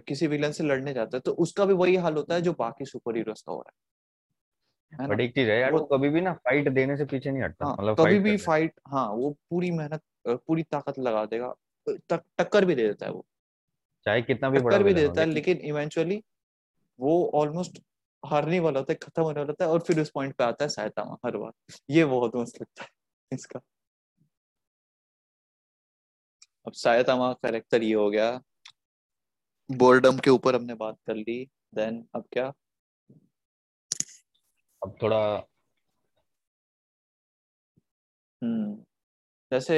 किसी विलन से लड़ने जाता है तो उसका भी वही हाल होता है जो बाकी सुपर हीरोज का हो रहा है। बट एक चीज़ है यार वो कभी भी ना फाइट देने से पीछे नहीं हटता हाँ, मतलब कभी भी फाइट हाँ वो पूरी मेहनत पूरी ताकत लगा देगा तक, टक्कर भी दे देता है वो। चाहे कितना भी बड़ा भी दे देता है लेकिन इवेंचुअली वो ऑलमोस्ट हारने वाला होता है खत्म होने वाला होता है और फिर उस पॉइंट पे आता है सहायता हर बार ये बहुत मस्त लगता है इसका। अब सायतामा कैरेक्टर ये हो गया। बोर्डम के ऊपर हमने बात कर ली देन अब क्या? अब थोड़ा हम्म जैसे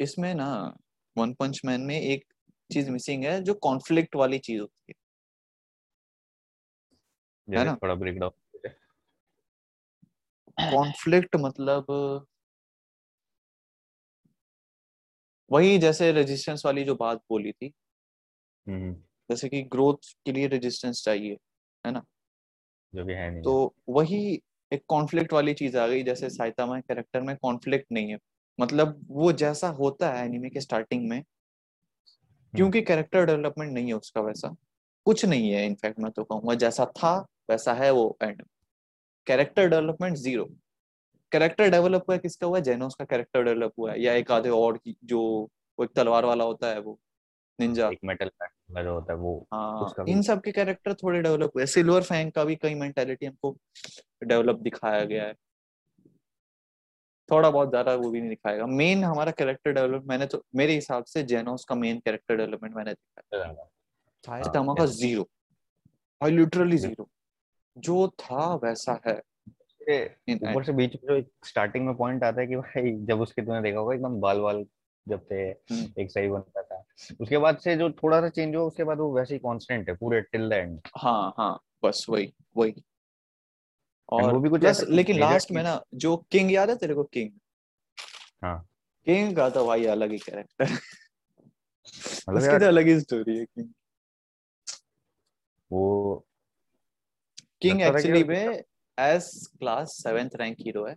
इसमें ना वन पंच मैन में एक चीज़ मिसिंग है जो कॉन्फ्लिक्ट वाली चीज़ होती है। है ना? थोड़ा ब्रेक डाउन कॉन्फ्लिक्ट मतलब वही जैसे रेजिस्टेंस वाली जो बात बोली थी। हम्म। जैसे कि ग्रोथ के लिए रेजिस्टेंस चाहिए है ना? जो भी है नहीं। तो वही एक कॉन्फ्लिक्ट वाली चीज़ आ गई जैसे साइतामा कैरेक्टर में कॉन्फ्लिक्ट नहीं है। मतलब वो जैसा होता है एनिमे के स्टार्टिंग में हम्म। क्योंकि कैरेक्टर डेवलपमेंट नहीं है उसका वैसा। कुछ नहीं है इनफैक्ट मैं तो कहूँगा जैसा था वैसा है वो and character development zero character develop हुआ किसका हुआ जेनोस का कैरेक्टर डेवलप हुआ है या एक आधे और की जो वो एक तलवार वाला होता है वो निंजा एक मेटल जो होता है वो हाँ इन सब के कैरेक्टर थोड़े डेवलप हुए सिल्वर फैंग का भी कई मेंटालिटी हमको डेवलप दिखाया गया है। थोड़ा बहुत ज़्यादा वो भी नहीं दिखाएगा। मेन हमारा कैरेक्टर डेवलप मैंने तो मेरे हिसाब से जेनोस का मेन कैरेक्टर डेवलपमेंट मैंने दिखाया था ज़ीरो लिटरली ज़ीरो जो था वैसा है। ऊपर से बीच में जो स्टार्टिंग में पॉइंट आता है कि भाई जब उसके तुमने देखा होगा एकदम बाल बाल जब थे हम्म। एक सही बनता था। उसके बाद से जो थोड़ा सा चेंज हुआ उसके बाद वो वैसे ही कांस्टेंट है पूरे टिल द एंड हाँ हाँ बस वही वही। और वो भी कुछ ऐसा लेकिन लास्ट में ना जो किंग याद है तेरे को? किंग हाँ। किंग का तो भाई अलग ही कैरेक्टर मतलब उसकी तो अलग ही स्टोरी है किंग वो किंग एक्चुअली में S class seventh rank hero है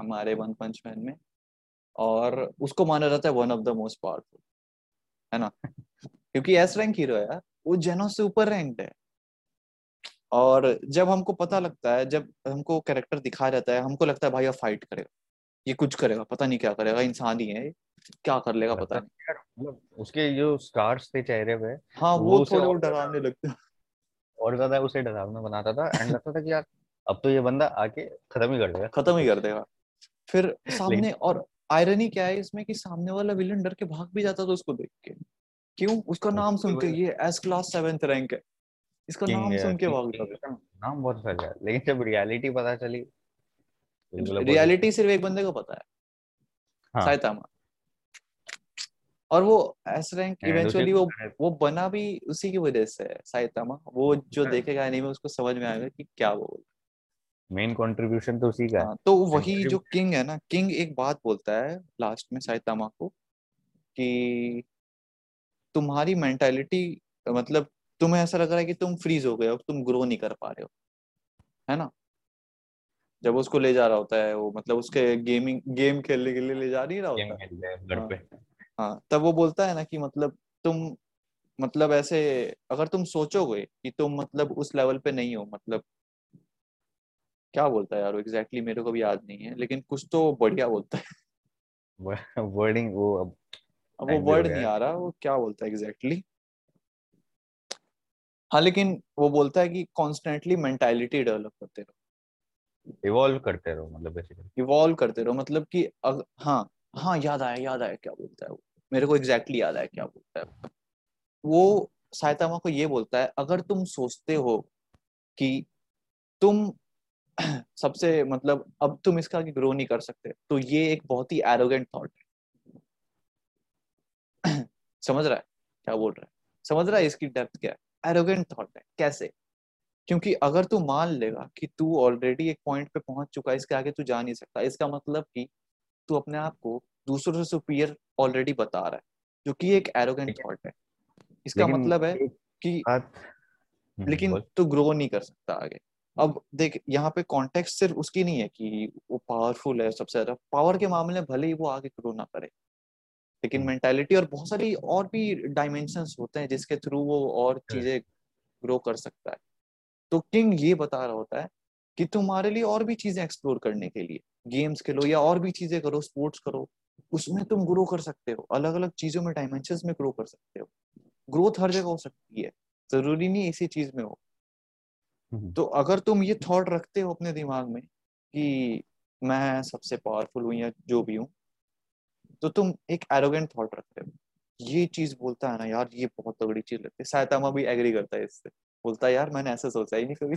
हमारे वन पंच मैन में और उसको माना जाता है one of the most powerful है ना? क्योंकि एस रैंक हीरो है यार वो जेनो से ऊपर रैंक है। और जब हमको पता लगता है जब हमको कैरेक्टर दिखाया जाता है हमको लगता है भाई अब फाइट करेगा ये कुछ करेगा पता नहीं क्या करेगा इंसान ही है क्या कर लेगा पता नहीं। मतलब उसके जो स्टार्स थे चेहरे पे हाँ वो, वो थोड़े डरावने लगते और ज़्यादा उसे डरावना बनाता था एंड लगता था कि यार अब तो ये बंदा आके खत्म ही कर देगा। खत्म ही कर देगा। फिर सामने और आयरनी क्या है इसमें कि सामने वाला विलन डर के भाग भी जाता था उसको देख के। क्यों? उसका नाम सुन के ये एस क्लास सेवेंथ रैंक है। इसका नाम सुन के भाग जाता नाम बहुत फैल गया। लेकिन जब रियलिटी पता चली रियलिटी सिर्फ़ एक बंदे को पता है। हाँ. साइतामा और वो एस रैंक इवेंचुअली वो वो बना भी उसी की वजह से साइतामा वो जो हाँ। देखेगा एनीमे उसको समझ में आएगा कि क्या वो बोल मेन कंट्रीब्यूशन तो उसी का है। हाँ, तो वही जो किंग है ना किंग एक बात बोलता है लास्ट में साइतामा को कि तुम्हारी मेंटालिटी मतलब तुम्हें ऐसा लग रहा है कि तुम फ्रीज हो गए हो तुम ग्रो नहीं कर पा रहे हो है ना? जब उसको ले जा रहा होता है वो मतलब उसके गेमिंग गेम खेलने के लिए ले जा नहीं रहा होता। हाँ, हाँ तब वो बोलता है ना कि मतलब तुम मतलब ऐसे अगर तुम सोचोगे कि तुम मतलब उस लेवल पे नहीं हो मतलब क्या बोलता है यार एग्जैक्टली exactly मेरे को भी याद नहीं है लेकिन कुछ तो बढ़िया बोलता है। [LAUGHS] वर्डिंग वो अब अब वो वर्ड नहीं आ रहा वो क्या बोलता है एग्जैक्टली exactly? हाँ लेकिन वो बोलता है कि कॉन्स्टेंटली मेंटालिटी डेवलप करते रहो। इवॉल्व करते रहो मतलब बेसिकली इवॉल्व करते रहो मतलब कि अग, हाँ हाँ याद आया याद आया क्या बोलता है वो। मेरे को एग्जैक्टली exactly याद आया क्या बोलता है वो। सायतामा को ये बोलता है, अगर तुम सोचते हो कि तुम [CLEARS THROAT] सबसे मतलब अब तुम इसका आगे ग्रो नहीं कर सकते तो ये एक बहुत ही एरोगेंट थॉट है। [CLEARS THROAT] समझ रहा है? क्या बोल रहा है? समझ रहा है इसकी डेप्थ क्या है? एरोगेंट थॉट है। कैसे? क्योंकि अगर तू मान लेगा कि तू ऑलरेडी एक पॉइंट पे पहुँच चुका है, इसके आगे तू जा नहीं सकता, इसका मतलब कि तू अपने आप को दूसरों से सुपीरियर ऑलरेडी बता रहा है जो कि एक एरोगेंट थॉट है। इसका मतलब है कि हम्म, लेकिन तू ग्रो नहीं कर सकता आगे। अब देख यहाँ पे कॉन्टेक्स्ट सिर्फ़ उसकी नहीं है कि वो पावरफुल है सबसे ज़्यादा। पावर के मामले में भले ही वो आगे ग्रो ना करे। लेकिन मेंटालिटी और बहुत सारी और भी डायमेंशन होते हैं जिसके थ्रू वो और चीज़ें ग्रो कर सकता है। तो किंग ये बता रहा होता है कि तुम्हारे लिए और भी चीज़ें एक्सप्लोर करने के लिए। गेम्स खेलो या और भी चीज़ें करो स्पोर्ट्स करो उसमें तुम ग्रो कर सकते हो। अलग अलग चीज़ों में डायमेंशन में ग्रो कर सकते हो। ग्रोथ हर जगह हो सकती है। ज़रूरी नहीं इसी चीज़ में हो। हम्म। तो अगर तुम ये थॉट रखते हो अपने दिमाग में कि मैं सबसे पावरफुल हूँ या जो भी हूँ तो तुम एक एरोगेंट थॉट रखते हो। ये चीज़ बोलता है ना यार ये बहुत तगड़ी चीज़ लगती है। सायतामा भी एग्री करता है इससे। बोलता है यार मैंने ऐसा सोचा ही नहीं कभी।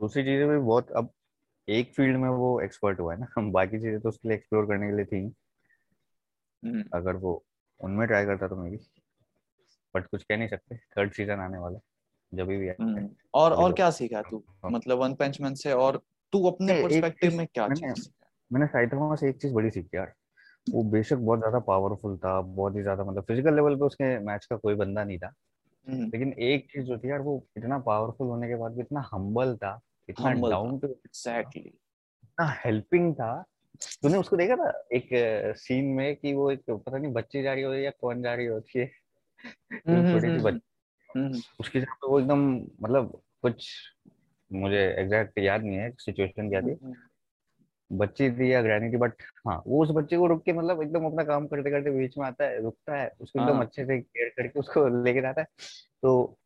दूसरी चीज़ें भी बहुत अब एक फ़ील्ड में वो एक्सपर्ट हुआ है ना हम बाकी चीज़ें तो उसके लिए एक्सप्लोर करने के लिए थी हम्म। अगर वो उनमें ट्राई करता तो मैं भी बट कुछ कह नहीं सकते थर्ड सीज़न आने वाला जब भी हम्म। और और क्या सीखा तू हाँ। मतलब वन पंच मैन से और तू अपने पर्सपेक्टिव में क्या मैंने, मैंने साइतामा से एक चीज़ बड़ी सीखी यार वो बेशक बहुत ज़्यादा पावरफुल था बहुत ही ज़्यादा मतलब फ़िज़िकल लेवल पे उसके मैच का कोई बंदा नहीं था हम्म। लेकिन एक चीज़ जो थी यार वो इतना पावरफुल होने के बाद भी इतना हम्बल था इतना डाउन टू एग्जैक्टली इतना हेल्पिंग था। तूने उसको देखा था? एक सीन में कि वो एक पता नहीं बच्ची जा रही होती है या कौन जा रही होती है हम्म, छोटी सी हम्म, बच्ची। हम्म। उसके साथ तो वो एकदम मतलब कुछ मुझे एग्जैक्ट याद नहीं है सिचुएशन क्या थी। बच्ची थी या ग्रैनी थी बट हाँ वो उस बच्चे को रुक के मतलब एकदम अपना काम करते करते बीच में आता है रुकता है उसको एकदम हाँ। अच्छे से केयर करके उसको लेके जाता है। तो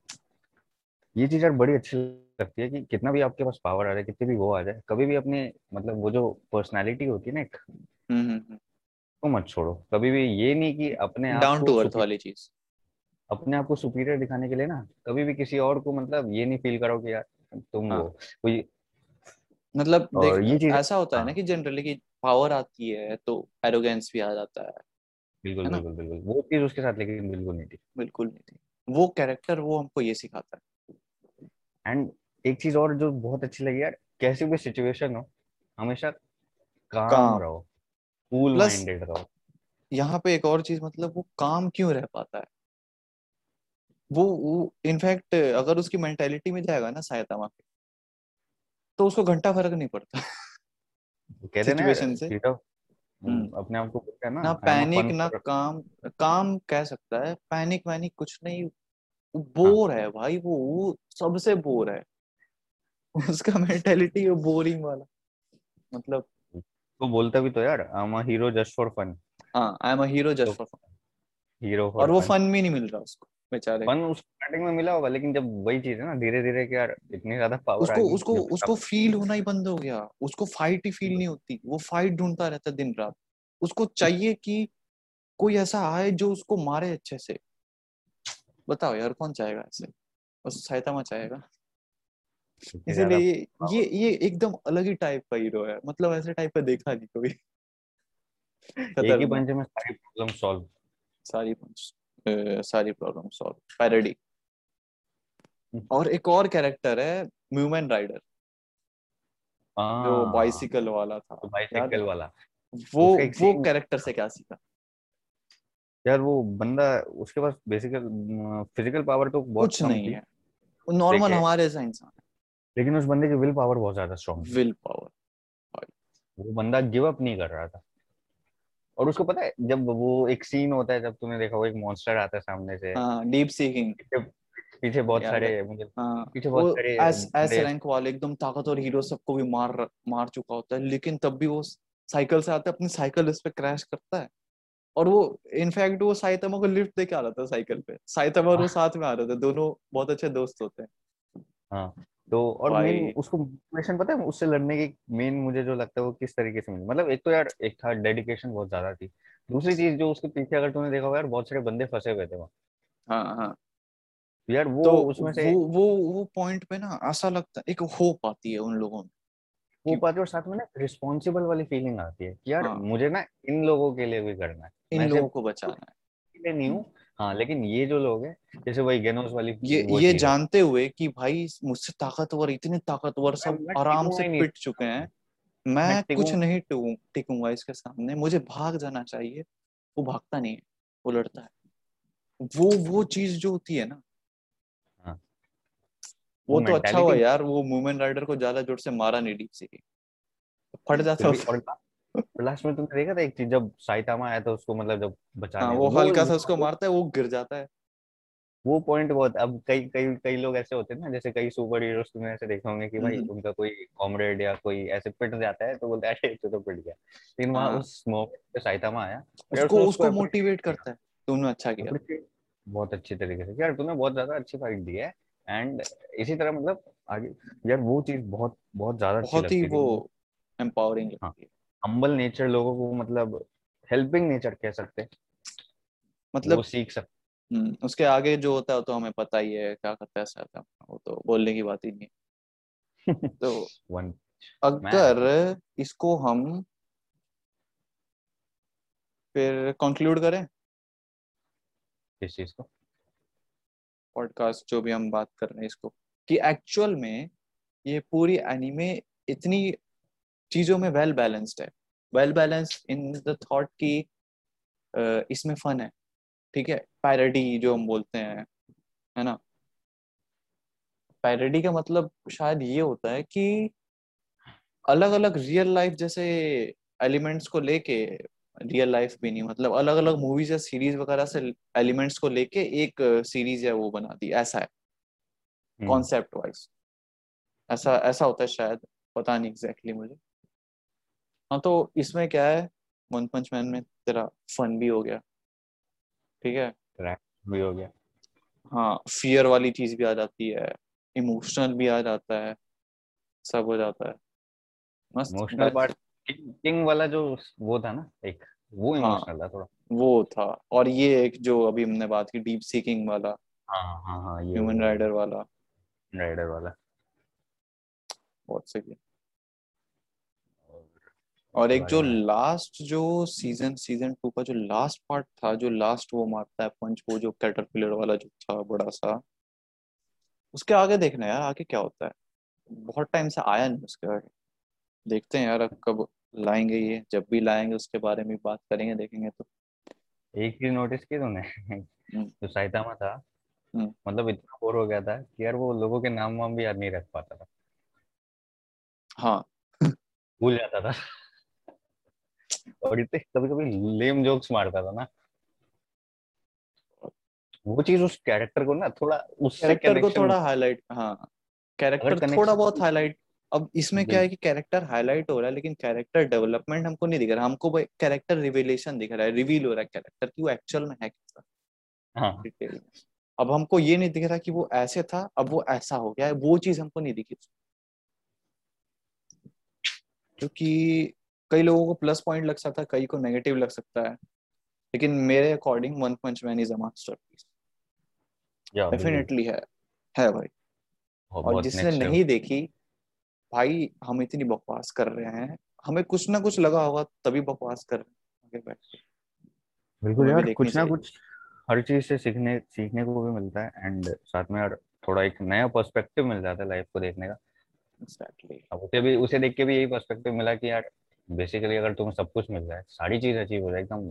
ये चीज़ यार बड़ी अच्छी लगती है कि कितना भी आपके पास पावर आ जाए कितनी भी वो आ जाए कभी भी अपने मतलब वो जो पर्सनालिटी होती है ना एक तो मत छोड़ो। कभी भी ये नहीं कि अपने डाउन टू अर्थ वाली चीज़। अपने आप को सुपीरियर दिखाने के लिए ना कभी भी किसी और को मतलब ये नहीं फील करो कि यार तुम हाँ. वो कोई मतलब देख ये चीज़ ऐसा होता है ना हाँ। कि जनरली की पावर आती है तो एरोगेंस भी आ जाता है बिल्कुल बिल्कुल बिल्कुल। वो चीज़ उसके साथ लेकिन बिल्कुल नहीं थी। बिल्कुल नहीं थी। वो कैरेक्टर वो हमको ये सिखाता है। एंड एक चीज़ और जो बहुत अच्छी लगी यार कैसी भी सिचुएशन हो हमेशा काम, काम। रहो कूल माइंडेड रहो यहाँ पे एक और चीज़ मतलब वो काम क्यों रह पाता है वो, वो इनफैक्ट अगर उसकी मेंटेलिटी में जाएगा ना सायतामा के तो उसको घंटा फ़र्क नहीं पड़ता कहते ना से हम्म। अपने आप को ना ना पैनिक ना काम काम कह सकता है पैनिक वैनिक कुछ नहीं बोर हाँ. है भाई वो सबसे बोर है उसका मेंटेलिटी वो बोरिंग वाला। मतलब तो बोलता भी तो यार I am a hero just for fun हाँ I am a hero just for fun hero और वो फन भी नहीं मिल रहा उसको बेचारे। फन उस स्टार्टिंग में मिला होगा लेकिन जब वही चीज़ है ना धीरे धीरे कि यार इतनी ज़्यादा पावर उसको उसको उसको फील होना ही बंद हो गया। उसको फाइट ही फील नहीं होती। वो फाइट ढूंढता रहता दिन रात। उसको चाहिए कि कोई ऐसा आए जो उसको मारे अच्छे से। बताओ यार कौन चाहेगा ऐसे? बस सहायता चाहेगा। इसीलिए ये ये ये एकदम अलग ही टाइप का हीरो है। मतलब ऐसे टाइप का देखा नहीं कभी। [LAUGHS] एक ही पंच में सारी प्रॉब्लम सॉल्व सारी पंच सारी प्रॉब्लम सॉल्व पैरोडी और एक और कैरेक्टर है म्यूमन राइडर जो बाइसिकल वाला था। बाइसिकल वाला। वो वो कैरेक्टर से क्या सीखा? यार वो बंदा उसके पास बेसिकल फ़िज़िकल पावर तो बहुत कुछ नहीं है। नॉर्मल हमारे जैसा इंसान है। लेकिन उस बंदे की विल पावर बहुत ज़्यादा स्ट्रॉन्ग विल पावर वो बंदा गिव अप नहीं कर रहा था। और उसको पता है जब वो एक सीन होता है जब तूने देखा वो एक मॉन्स्टर आता है सामने से। हाँ डीप सीकिंग पीछे बहुत सारे मुझे हाँ, पीछे बहुत सारे एस एस रैंक वाले एकदम ताकतवर हीरो सबको भी मार मार चुका होता है लेकिन तब भी वो साइकिल से आता है अपनी साइकिल इस पे क्रैश करता है। और वो इनफैक्ट वो साइतमा को लिफ्ट देके आ रहा था साइकिल पे। साइतमा और वो हाँ। साथ में आ रहे थे दोनों बहुत अच्छे दोस्त होते हैं। हाँ। तो और मेन उसको मोटिवेशन पता है उससे लड़ने की मेन मुझे जो लगता है वो किस तरीके से मिली? मतलब एक तो यार एक था डेडिकेशन बहुत ज़्यादा थी। दूसरी चीज़ जो उसके पीछे अगर तूने देखा होगा यार बहुत सारे बंदे फंसे हुए थे वहाँ। हाँ हाँ। यार वो तो उसमें से वो वो वो पॉइंट पे ना ऐसा लगता है एक होप आती है उन लोगों में वो पाती और साथ में ना रिस्पॉन्सिबल वाली फीलिंग आती है कि यार हाँ. मुझे ना इन लोगों के लिए भी करना है। इन लोगों को बचाना है। नहीं हूँ हाँ लेकिन ये जो लोग हैं जैसे वही गेनोस वाली ये ये जानते हुए कि भाई मुझसे ताकतवर इतने ताकतवर सब आराम से पिट चुके हैं। मैं, कुछ नहीं टिकूँगा इसके सामने। मुझे भाग जाना चाहिए वो भागता नहीं है वो लड़ता है। वो वो चीज़ जो होती है ना हाँ। वो, वो तो अच्छा हुआ यार वो वुमेन राइडर को ज़्यादा ज़ोर से मारा नहीं डीप से फट जाता लास्ट में तुमने देखा था एक चीज़ जब साइतामा आया था उसको मतलब जब बचाने हाँ, वो वो हल्का सा उसको मारता है वो गिर जाता है। वो पॉइंट बहुत अब कई कई कई लोग ऐसे होते हैं ना जैसे कई सुपर हीरोज तुमने ऐसे देखा होंगे कि भाई हम्म। उनका कोई कॉमरेड या कोई ऐसे पिट जाता है तो बोलते हैं अरे तो पिट गया। लेकिन वहाँ हाँ। उस मोमेंट पे साइतामा आया उसको उसको मोटिवेट करता है तुमने अच्छा किया। बहुत अच्छी तरीके से यार तुमने बहुत ज़्यादा अच्छी फाइट दी है एंड इसी तरह मतलब आगे यार वो चीज़ बहुत बहुत ज़्यादा बहुत ही वो एम्पावरिंग लगती है। हम्बल नेचर लोगों को मतलब हेल्पिंग नेचर कह सकते मतलब वो सीख सकते हम्म, उसके आगे जो होता है तो हमें पता ही है क्या करता है साथ वो तो बोलने की बात ही नहीं है। [LAUGHS] तो वन अगर इसको हम फिर कंक्लूड करें? किस चीज़ को? पॉडकास्ट जो भी हम बात कर रहे हैं इसको। कि एक्चुअल में ये पूरी एनिमे इतनी चीज़ों में वेल बैलेंस्ड है। Well balance in the thought कि इसमें फन है। ठीक है? पैरडी जो हम बोलते हैं है ना? पैरडी का मतलब शायद ये होता है कि अलग अलग रियल लाइफ जैसे एलिमेंट्स को लेके रियल लाइफ भी नहीं मतलब अलग अलग मूवीज़ या सीरीज़ वगैरह से एलिमेंट्स को लेके एक सीरीज़ या वो बना दी ऐसा है। कॉन्सेप्ट हम्म। वाइज ऐसा ऐसा होता है शायद पता नहीं एग्जैक्टली exactly मुझे। हाँ तो इसमें क्या है? वन पंच मैन में तेरा फन भी हो गया। ठीक है? भी हो गया। हाँ फियर वाली चीज़ भी आ जाती है। इमोशनल भी आ जाता है। सब हो जाता है। मस्त। इमोशनल पार्ट किंग वाला जो वो था ना एक वो इमोशनल हाँ, था थोड़ा। वो था। और ये एक जो अभी हमने बात की डीप सीकिंग वाला। हाँ हाँ हाँ ये ह्यूमन राइडर वाला। राइडर वाला। बहुत सही और एक जो लास्ट जो सीज़न सीज़न टू का जो लास्ट पार्ट था जो लास्ट वो मारता है पंच वो जो कैटरपिलर वाला जो था बड़ा सा उसके आगे देखना यार आगे क्या होता है? बहुत टाइम से आया नहीं उसके आगे। देखते हैं यार अब कब लाएँगे ये जब भी लाएँगे उसके बारे में बात करेंगे देखेंगे तो। एक चीज़ नोटिस की तूने हम्म। जो साइतामा था हम्म। मतलब इतना बोर हो गया था कि यार वो लोगों के नाम वाम भी याद नहीं रख पाता था। हाँ। भूल जाता था। और इतने कभी कभी लेम जोक्स मारता था ना। वो चीज़ उस कैरेक्टर को ना थोड़ा उस कैरेक्टर को थोड़ा हाईलाइट हाँ। कैरेक्टर थोड़ा बहुत हाईलाइट अब इसमें क्या है कि कैरेक्टर हाईलाइट हो रहा है लेकिन कैरेक्टर डेवलपमेंट हमको नहीं दिख रहा। हमको कैरेक्टर रिविलेशन दिख रहा है रिवील हो रहा है कैरेक्टर की वो एक्चुअल में है कैसा। हाँ. अब हमको ये नहीं दिख रहा कि वो ऐसे था अब वो ऐसा हो गया है वो चीज़ हमको नहीं दिखी। क्योंकि कई लोगों को प्लस पॉइंट लग सकता है कई को नेगेटिव लग सकता है। लेकिन मेरे according One Punch Man is a masterpiece definitely है है भाई। और जिसने नहीं देखी भाई हम इतनी बकवास कर रहे हैं। हमें कुछ ना कुछ लगा होगा तभी बकवास कर रहे हैं। बिल्कुल यार कुछ ना कुछ हर चीज़ से सीखने सीखने को भी मिलता है। एंड साथ में यार थोड़ा एक नया पर्सपेक्टिव मिल जाता है लाइफ को देखने का। Exactly. अब उसे भी उसे देख के भी यही पर्सपेक्टिव मिला कि यार बेसिकली अगर तुम्हें सब कुछ मिल जाए सारी चीज़ अचीव हो जाए एकदम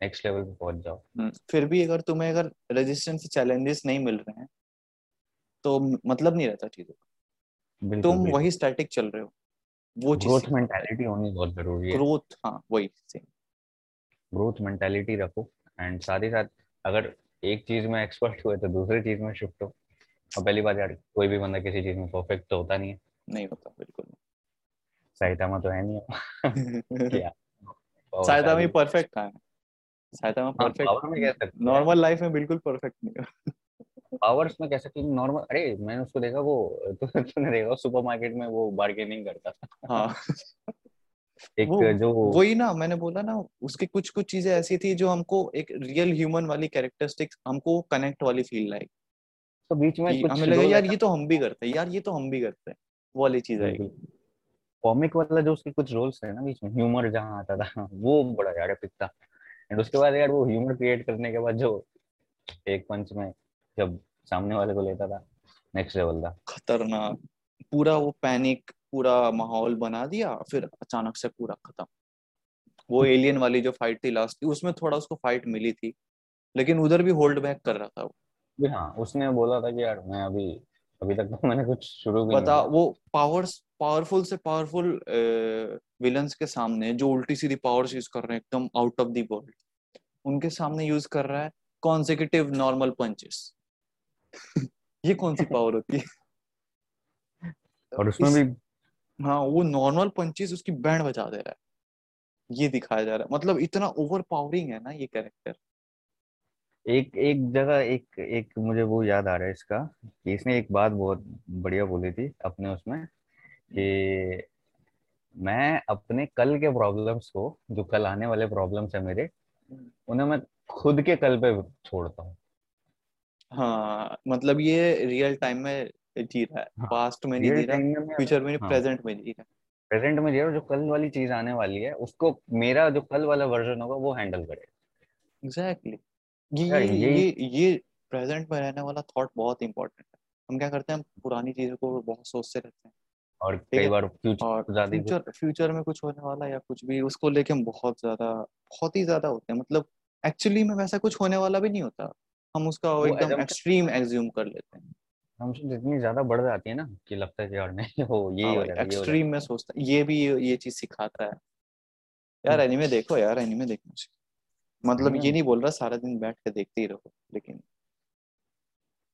नेक्स्ट लेवल पे पहुँच जाओ। हम्म, फिर भी अगर तुम्हें अगर रेजिस्टेंस चैलेंजेस नहीं मिल रहे हैं तो मतलब नहीं रहता चीज़ों का। तुम वही स्टैटिक चल रहे हो वो ग्रोथ मेंटालिटी होनी बहुत ज़रूरी है। ग्रोथ हाँ वही सेम ग्रोथ मेंटालिटी रखो एंड साथ ही साथ अगर एक चीज़ में एक्सपर्ट हुए तो दूसरी चीज़ में शिफ्ट हो। और पहली बात यार कोई भी बंदा किसी चीज़ में परफेक्ट तो होता नहीं है। नहीं होता बिल्कुल साइतामा तो है नहीं [LAUGHS] साइतामा परफेक्ट कहाँ है साइतामा परफेक्ट नॉर्मल लाइफ में बिल्कुल परफेक्ट नहीं पावर्स में कह सकते नॉर्मल अरे मैंने उसको देखा वो तो तूने देखा सुपरमार्केट में वो बार्गेनिंग करता था। हाँ। [LAUGHS] एक वो, जो वही ना मैंने बोला ना उसकी कुछ कुछ चीज़ें ऐसी थी जो हमको एक रियल ह्यूमन वाली कैरेक्टरिस्टिक्स हमको कनेक्ट वाली फील लाई। तो बीच में कुछ हमें लगा यार ये तो हम भी करते हैं यार ये तो हम भी करते हैं। वो वाली चीज़ आएगी कॉमिक वाला जो उसके कुछ रोल्स है ना बीच में ह्यूमर जहाँ आता था वो बड़ा यार एपिक था। एंड उसके बाद यार वो ह्यूमर क्रिएट करने के बाद जो एक पंच में जब सामने वाले को लेता था नेक्स्ट लेवल था। खतरनाक। पूरा वो पैनिक पूरा माहौल बना दिया फिर अचानक से पूरा खत्म। वो [LAUGHS] एलियन वाली जो फाइट थी लास्ट की उसमें थोड़ा उसको फाइट मिली थी लेकिन उधर भी होल्ड बैक कर रहा था वो। हाँ उसने बोला था कि यार मैं अभी अभी तक तो मैंने कुछ शुरू बता वो पावर्स पावरफुल से पावरफुल विलन्स के सामने जो उल्टी सीधी पावर्स यूज़ कर रहे हैं एकदम आउट ऑफ़ दी वर्ल्ड उनके सामने यूज़ कर रहा है कॉन्सिक्यूटिव नॉर्मल पंचेस ये कौन सी पावर होती है? [LAUGHS] और उसमें भी हाँ वो नॉर्मल पंचेस उसकी बैंड बजा दे रहा है। ये दिखाया जा रहा है। मतलब इतना ओवर पावरिंग है ना ये कैरेक्टर एक एक जगह एक एक मुझे वो याद आ रहा है इसका कि इसने एक बात बहुत बढ़िया बोली थी अपने उसमें कि मैं अपने कल के प्रॉब्लम्स को जो कल आने वाले प्रॉब्लम्स है मेरे उन्हें मैं खुद के कल पे छोड़ता हूँ। हाँ मतलब ये रियल टाइम में जी रहा है। पास्ट हाँ, में नहीं जी रहा फ्यूचर में प्रेजेंट में जी रहा। है प्रेजेंट में जी रहा जो कल वाली चीज़ आने वाली है उसको मेरा जो कल वाला वर्जन होगा वो हैंडल करेगा एग्जैक्टली ये ये ये ये प्रेजेंट में रहने वाला थॉट बहुत इंपॉर्टेंट है। हम क्या करते हैं हम पुरानी चीज़ों को बहुत सोचते रहते हैं। और कई बार फ्यूचर फ्यूचर फ्यूचर में कुछ होने वाला या कुछ भी उसको लेके हम बहुत ज़्यादा बहुत ही ज़्यादा होते हैं। मतलब एक्चुअली में वैसा कुछ होने वाला भी नहीं होता। हम उसका एकदम एक्सट्रीम एज्यूम कर लेते हैं। हमसे जितनी ज़्यादा बढ़ जाती है ना कि लगता है कि यार नहीं [LAUGHS] वो ये हाँ हो रहा है एक्सट्रीम में सोचता ये भी ये चीज़ सिखाता है। यार एनीमे हम्म। देखो यार एनीमे देखना चाहिए मतलब ये नहीं बोल रहा सारा दिन बैठ के देखते ही रहो लेकिन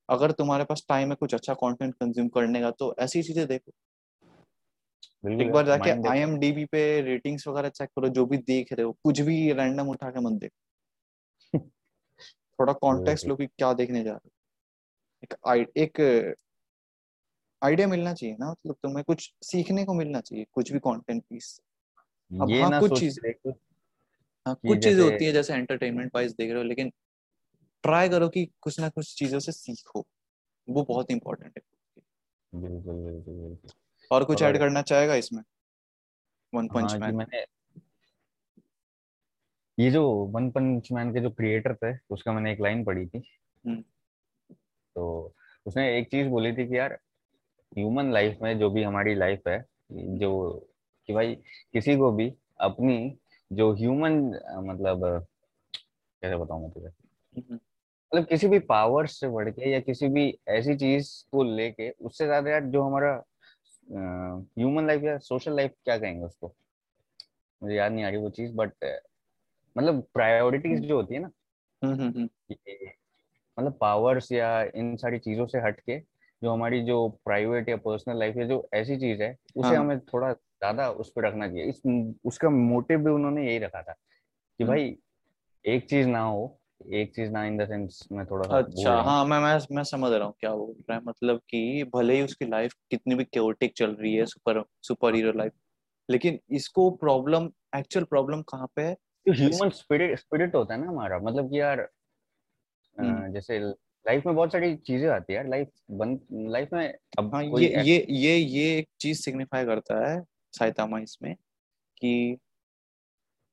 अगर तुम्हारे पास टाइम है कुछ अच्छा कंटेंट कंज्यूम करने का तो ऐसी चीज़ें देखो। एक बार जाके आई एम डी बी पे रेटिंग्स वगैरह चेक करो जो भी देख रहे हो कुछ भी रैंडम उठा के मत देखो। [LAUGHS] थोड़ा कॉन्टेक्स्ट लो कि क्या देखने जा रहे हो। एक एक आइडिया मिलना चाहिए ना मतलब तुम्हें कुछ सीखने को मिलना चाहिए कुछ भी कंटेंट पीस अब ये हाँ कुछ चीज़ हाँ कुछ चीज़ें होती है जैसे एंटरटेनमेंट वाइज देख रहे हो लेकिन ट्राई करो कि कुछ ना कुछ चीज़ों से सीखो। वो बहुत इंपॉर्टेंट है। बिल्कुल बिल्कुल बिल्कुल। और कुछ ऐड करना चाहेगा इसमें? वन पंच मैन मैंने ये जो वन पंच मैन के जो क्रिएटर थे उसका मैंने एक लाइन पढ़ी थी। हम्म। तो उसने एक चीज़ बोली थी कि यार ह्यूमन लाइफ में जो भी हमारी लाइफ है जो कि भाई किसी को भी अपनी जो ह्यूमन मतलब कैसे बताऊँ मैं तुझे? हम्म। मतलब किसी भी पावर से बढ़ के या किसी भी ऐसी चीज़ को लेके उससे ज़्यादा यार जो हमारा ह्यूमन लाइफ या सोशल लाइफ क्या कहेंगे उसको मुझे याद नहीं आ रही वो चीज़ बट मतलब प्रायोरिटीज जो होती है ना हम्म, हम्म, हम्म। मतलब पावर्स या इन सारी चीज़ों से हट के जो हमारी जो प्राइवेट या पर्सनल लाइफ है जो ऐसी चीज़ है उसे हाँ. हमें थोड़ा ज़्यादा उस पर रखना चाहिए इस उसका मोटिव भी उन्होंने यही रखा था कि भाई एक चीज़ ना हो एक चीज़ ना इन द सेंस मैं थोड़ा सा अच्छा हाँ मैं मैं मैं समझ रहा हूँ क्या बोल रहा है। मतलब कि भले ही उसकी लाइफ कितनी भी क्योटिक चल रही है सुपर सुपर हीरो लाइफ लेकिन इसको प्रॉब्लम एक्चुअल प्रॉब्लम कहाँ पे है? ह्यूमन स्पिरिट स्पिरिट होता है ना हमारा। मतलब कि यार हम्म। जैसे लाइफ में बहुत सारी चीज़ें आती है यार। लाइफ बन लाइफ में अब हाँ, ये ये ये ये एक चीज़ सिग्निफाई करता है साइतामा इसमें कि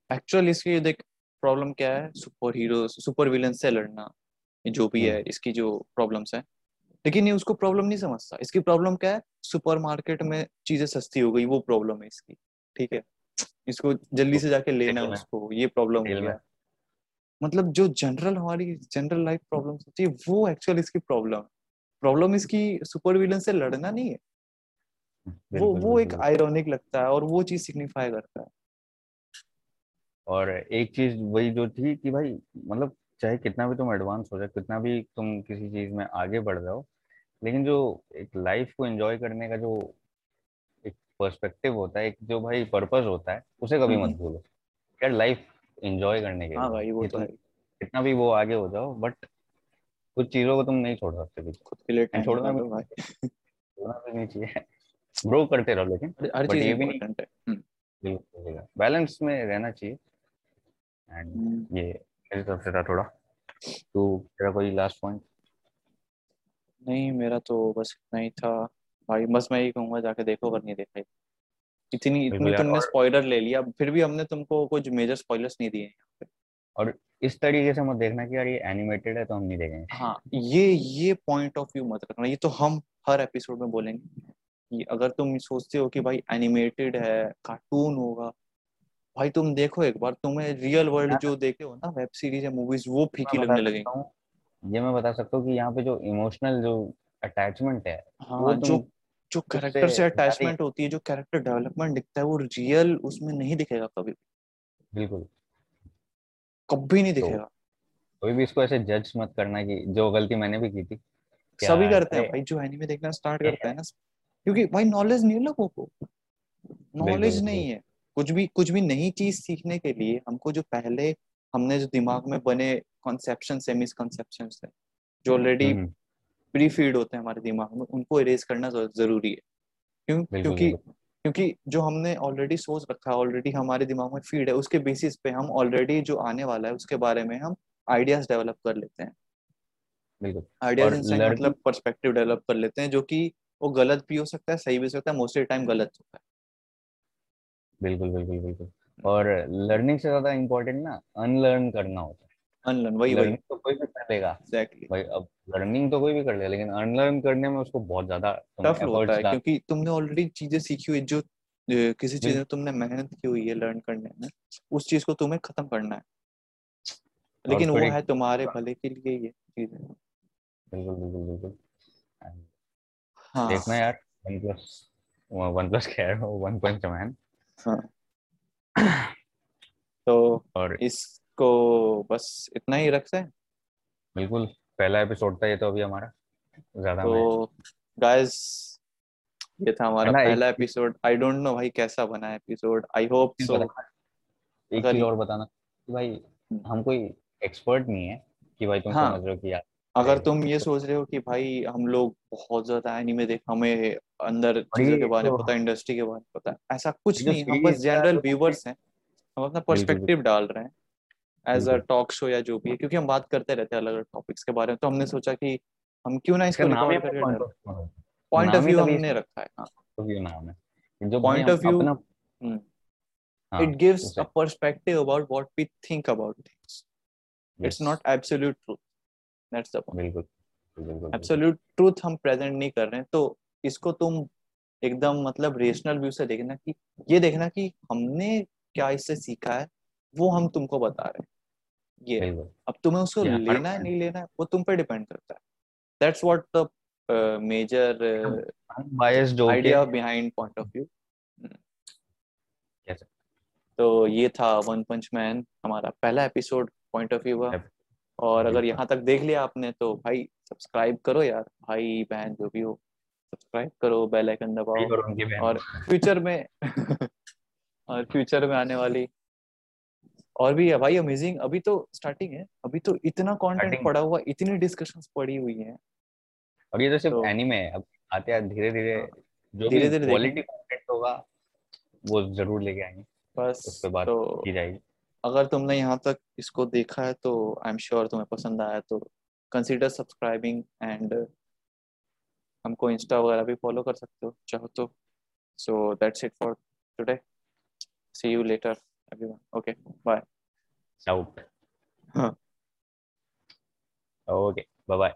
एक्चुअल इसकी देख प्रॉब्लम क्या है? सुपर हीरो सुपर विलन से लड़ना जो भी है हम्म। इसकी जो प्रॉब्लम्स है। लेकिन ये उसको प्रॉब्लम नहीं समझता। इसकी प्रॉब्लम क्या है? सुपर मार्केट में चीज़ें सस्ती हो गई वो प्रॉब्लम है इसकी। ठीक है? इसको जल्दी से जाके लेना उसको ये प्रॉब्लम हो गया। मतलब जो जनरल हमारी जनरल लाइफ प्रॉब्लम होती है वो एक्चुअल इसकी प्रॉब्लम प्रॉब्लम इसकी सुपर विलन से लड़ना नहीं है। वो वो एक आयरॉनिक लगता है और वो चीज़ सिग्निफाई करता है। और एक चीज़ वही जो थी कि भाई मतलब चाहे कितना भी तुम एडवांस हो जाए कितना भी तुम किसी चीज़ में आगे बढ़ जाओ लेकिन जो एक लाइफ को एंजॉय करने का जो एक पर्सपेक्टिव होता है एक जो भाई पर्पस होता है उसे कभी मत भूलो। यार लाइफ एंजॉय करने के हाँ भाई वो तो है कितना भी वो आगे हो जाओ बट कुछ चीज़ों को तुम नहीं छोड़ सकते खुद के लिए छोड़ना भी भाई। छोड़ना भी नहीं चाहिए। [LAUGHS] ग्रो करते रहो लेकिन हर चीज़ ये भी नहीं है। बैलेंस में रहना चाहिए। एंड हम्म। ये मेरी तरफ़ से था थोड़ा। तो तेरा कोई लास्ट पॉइंट नहीं मेरा तो बस इतना ही था। भाई बस मैं यही कहूँगा जाके देखो अगर नहीं देखा इतनी इतनी तुमने स्पॉइलर ले लिया। फिर भी हमने तुमको कुछ मेजर स्पॉइलर्स नहीं दिए और इस तरीके से मत देखना कि यार ये एनिमेटेड है तो हम नहीं देखेंगे। हाँ ये ये पॉइंट ऑफ़ व्यू मत रखना। ये तो हम हर एपिसोड में बोलेंगे कि अगर तुम सोचते हो कि भाई एनिमेटेड है कार्टून होगा भाई तुम देखो एक बार तुम्हें रियल वर्ल्ड जो देखे हो ना वेब सीरीज़ या मूवीज़ वो फीकी लगने लगेंगे। ये मैं बता सकता हूँ कि यहाँ पे जो इमोशनल जो अटैचमेंट है हाँ वो जो जो कैरेक्टर से अटैचमेंट होती है जो कैरेक्टर डेवलपमेंट दिखता है वो रियल उसमें नहीं दिखेगा कभी बिल्कुल। कभी नहीं तो दिखेगा। कोई भी इसको ऐसे जज मत करना कि जो गलती मैंने भी की थी सभी करते हैं भाई जो एनीमे देखना स्टार्ट करते हैं? ना क्योंकि भाई नॉलेज नहीं है लोगों को। नॉलेज नहीं है। कुछ भी कुछ भी नई चीज़ सीखने के लिए हमको जो पहले हमने जो दिमाग में बने कॉन्सेप्शन से मिसकॉन्सेप्शन है जो ऑलरेडी प्री फ़ीड होते हैं हमारे दिमाग में उनको इरेज करना ज़रूरी है। क्यों? क्योंकि क्योंकि जो हमने ऑलरेडी सोच रखा है ऑलरेडी हमारे दिमाग में फ़ीड है उसके बेसिस पे हम ऑलरेडी जो आने वाला है उसके बारे में हम आइडियाज़ डेवलप कर लेते हैं। आइडियाज़ मतलब पर्सपेक्टिव डेवलप कर लेते हैं जो कि वो गलत भी हो सकता है सही भी हो सकता है मोस्टली टाइम गलत होता है। बिल्कुल बिल्कुल बिल्कुल। और लर्निंग से ज़्यादा इम्पोर्टेंट ना अनलर्न करना होता है। अनलर्न वही वही। तो कोई भी कर लेगा। एग्जैक्टली भाई अब लर्निंग तो कोई भी कर लेगा लेकिन अनलर्न करने में उसको बहुत ज़्यादा टफ होता है क्योंकि तुमने ऑलरेडी चीज़ें सीखी हुई जो किसी चीज़ में तुमने मेहनत की हुई है लर्न करने में उस चीज़ को तुम्हें खत्म करना है। लेकिन वो है तुम्हारे भले के लिए ये चीज़। है बिल्कुल बिल्कुल। बिल्कुल हाँ। देखना यार वन प्लस वन प्लस कह रहा हूँ वन पंच मैन हाँ। [CLEARS THROAT] तो और इसको बस इतना ही रखते हैं। बिल्कुल पहला एपिसोड था ये तो अभी हमारा ज़्यादा तो गाइस ये था हमारा पहला एपिसोड आई डोंट नो भाई कैसा बना एपिसोड आई होप सो एक चीज़ और बताना कि भाई हम्म। हम कोई एक्सपर्ट नहीं है कि भाई तुम हाँ, समझ रहे हो कि यार अगर तुम ये सोच रहे हो कि भाई हम लोग बहुत ज़्यादा एनीमे देख हमें अंदर चीज़ों के बारे में तो। पता है इंडस्ट्री के बारे में पता। है ऐसा कुछ नहीं हम बस जनरल व्यूवर्स हैं। हम अपना पर्सपेक्टिव डाल रहे हैं एज अ टॉक शो या जो भी है क्योंकि हम बात करते रहते हैं अलग अलग टॉपिक्स के बारे में। तो हमने सोचा कि हम क्यों ना इसको पॉइंट ऑफ़ व्यू हमने रखा है जो point of view it gives a perspective about what we think about things yes. it's not absolute truth that's the point बिल्कुल एब्सोल्यूट ट्रूथ हम प्रेजेंट नहीं कर रहे हैं तो इसको तुम एकदम मतलब रेशनल व्यू से देखना कि ये देखना कि हमने क्या इससे सीखा है वो हम तुमको बता रहे हैं। ये अब तुम्हें उसको लेना है नहीं लेना है वो तुम पे डिपेंड करता है। That's what the major idea behind point of view तो ये था वन पंच मैन हमारा पहला एपिसोड पॉइंट ऑफ़ व्यू का। और अगर यहाँ तक देख लिया आपने तो भाई सब्सक्राइब करो यार। भाई बहन जो भी हो। सब्सक्राइब करो बेल आइकन दबाओ और फ्यूचर में [LAUGHS] और फ्यूचर में आने वाली और भी है भाई अमेजिंग अभी तो स्टार्टिंग है। अभी तो इतना कंटेंट पड़ा हुआ इतनी डिस्कशंस पड़ी हुई हैं। अभी तो सिर्फ़ एनीमे है। अब आते आते धीरे धीरे हाँ। जो धीरे धीरे क्वालिटी कंटेंट होगा वो ज़रूर लेके आएँगे। बस उस पे बात तो की जाएगी। अगर तुमने यहाँ तक इसको देखा है तो आई एम श्योर तुम्हें पसंद आया तो कंसीडर सब्सक्राइबिंग एंड हमको इंस्टा वगैरह भी फॉलो कर सकते हो चाहो तो। So that's it for today see you later everyone okay bye out हाँ ओके बाय बाय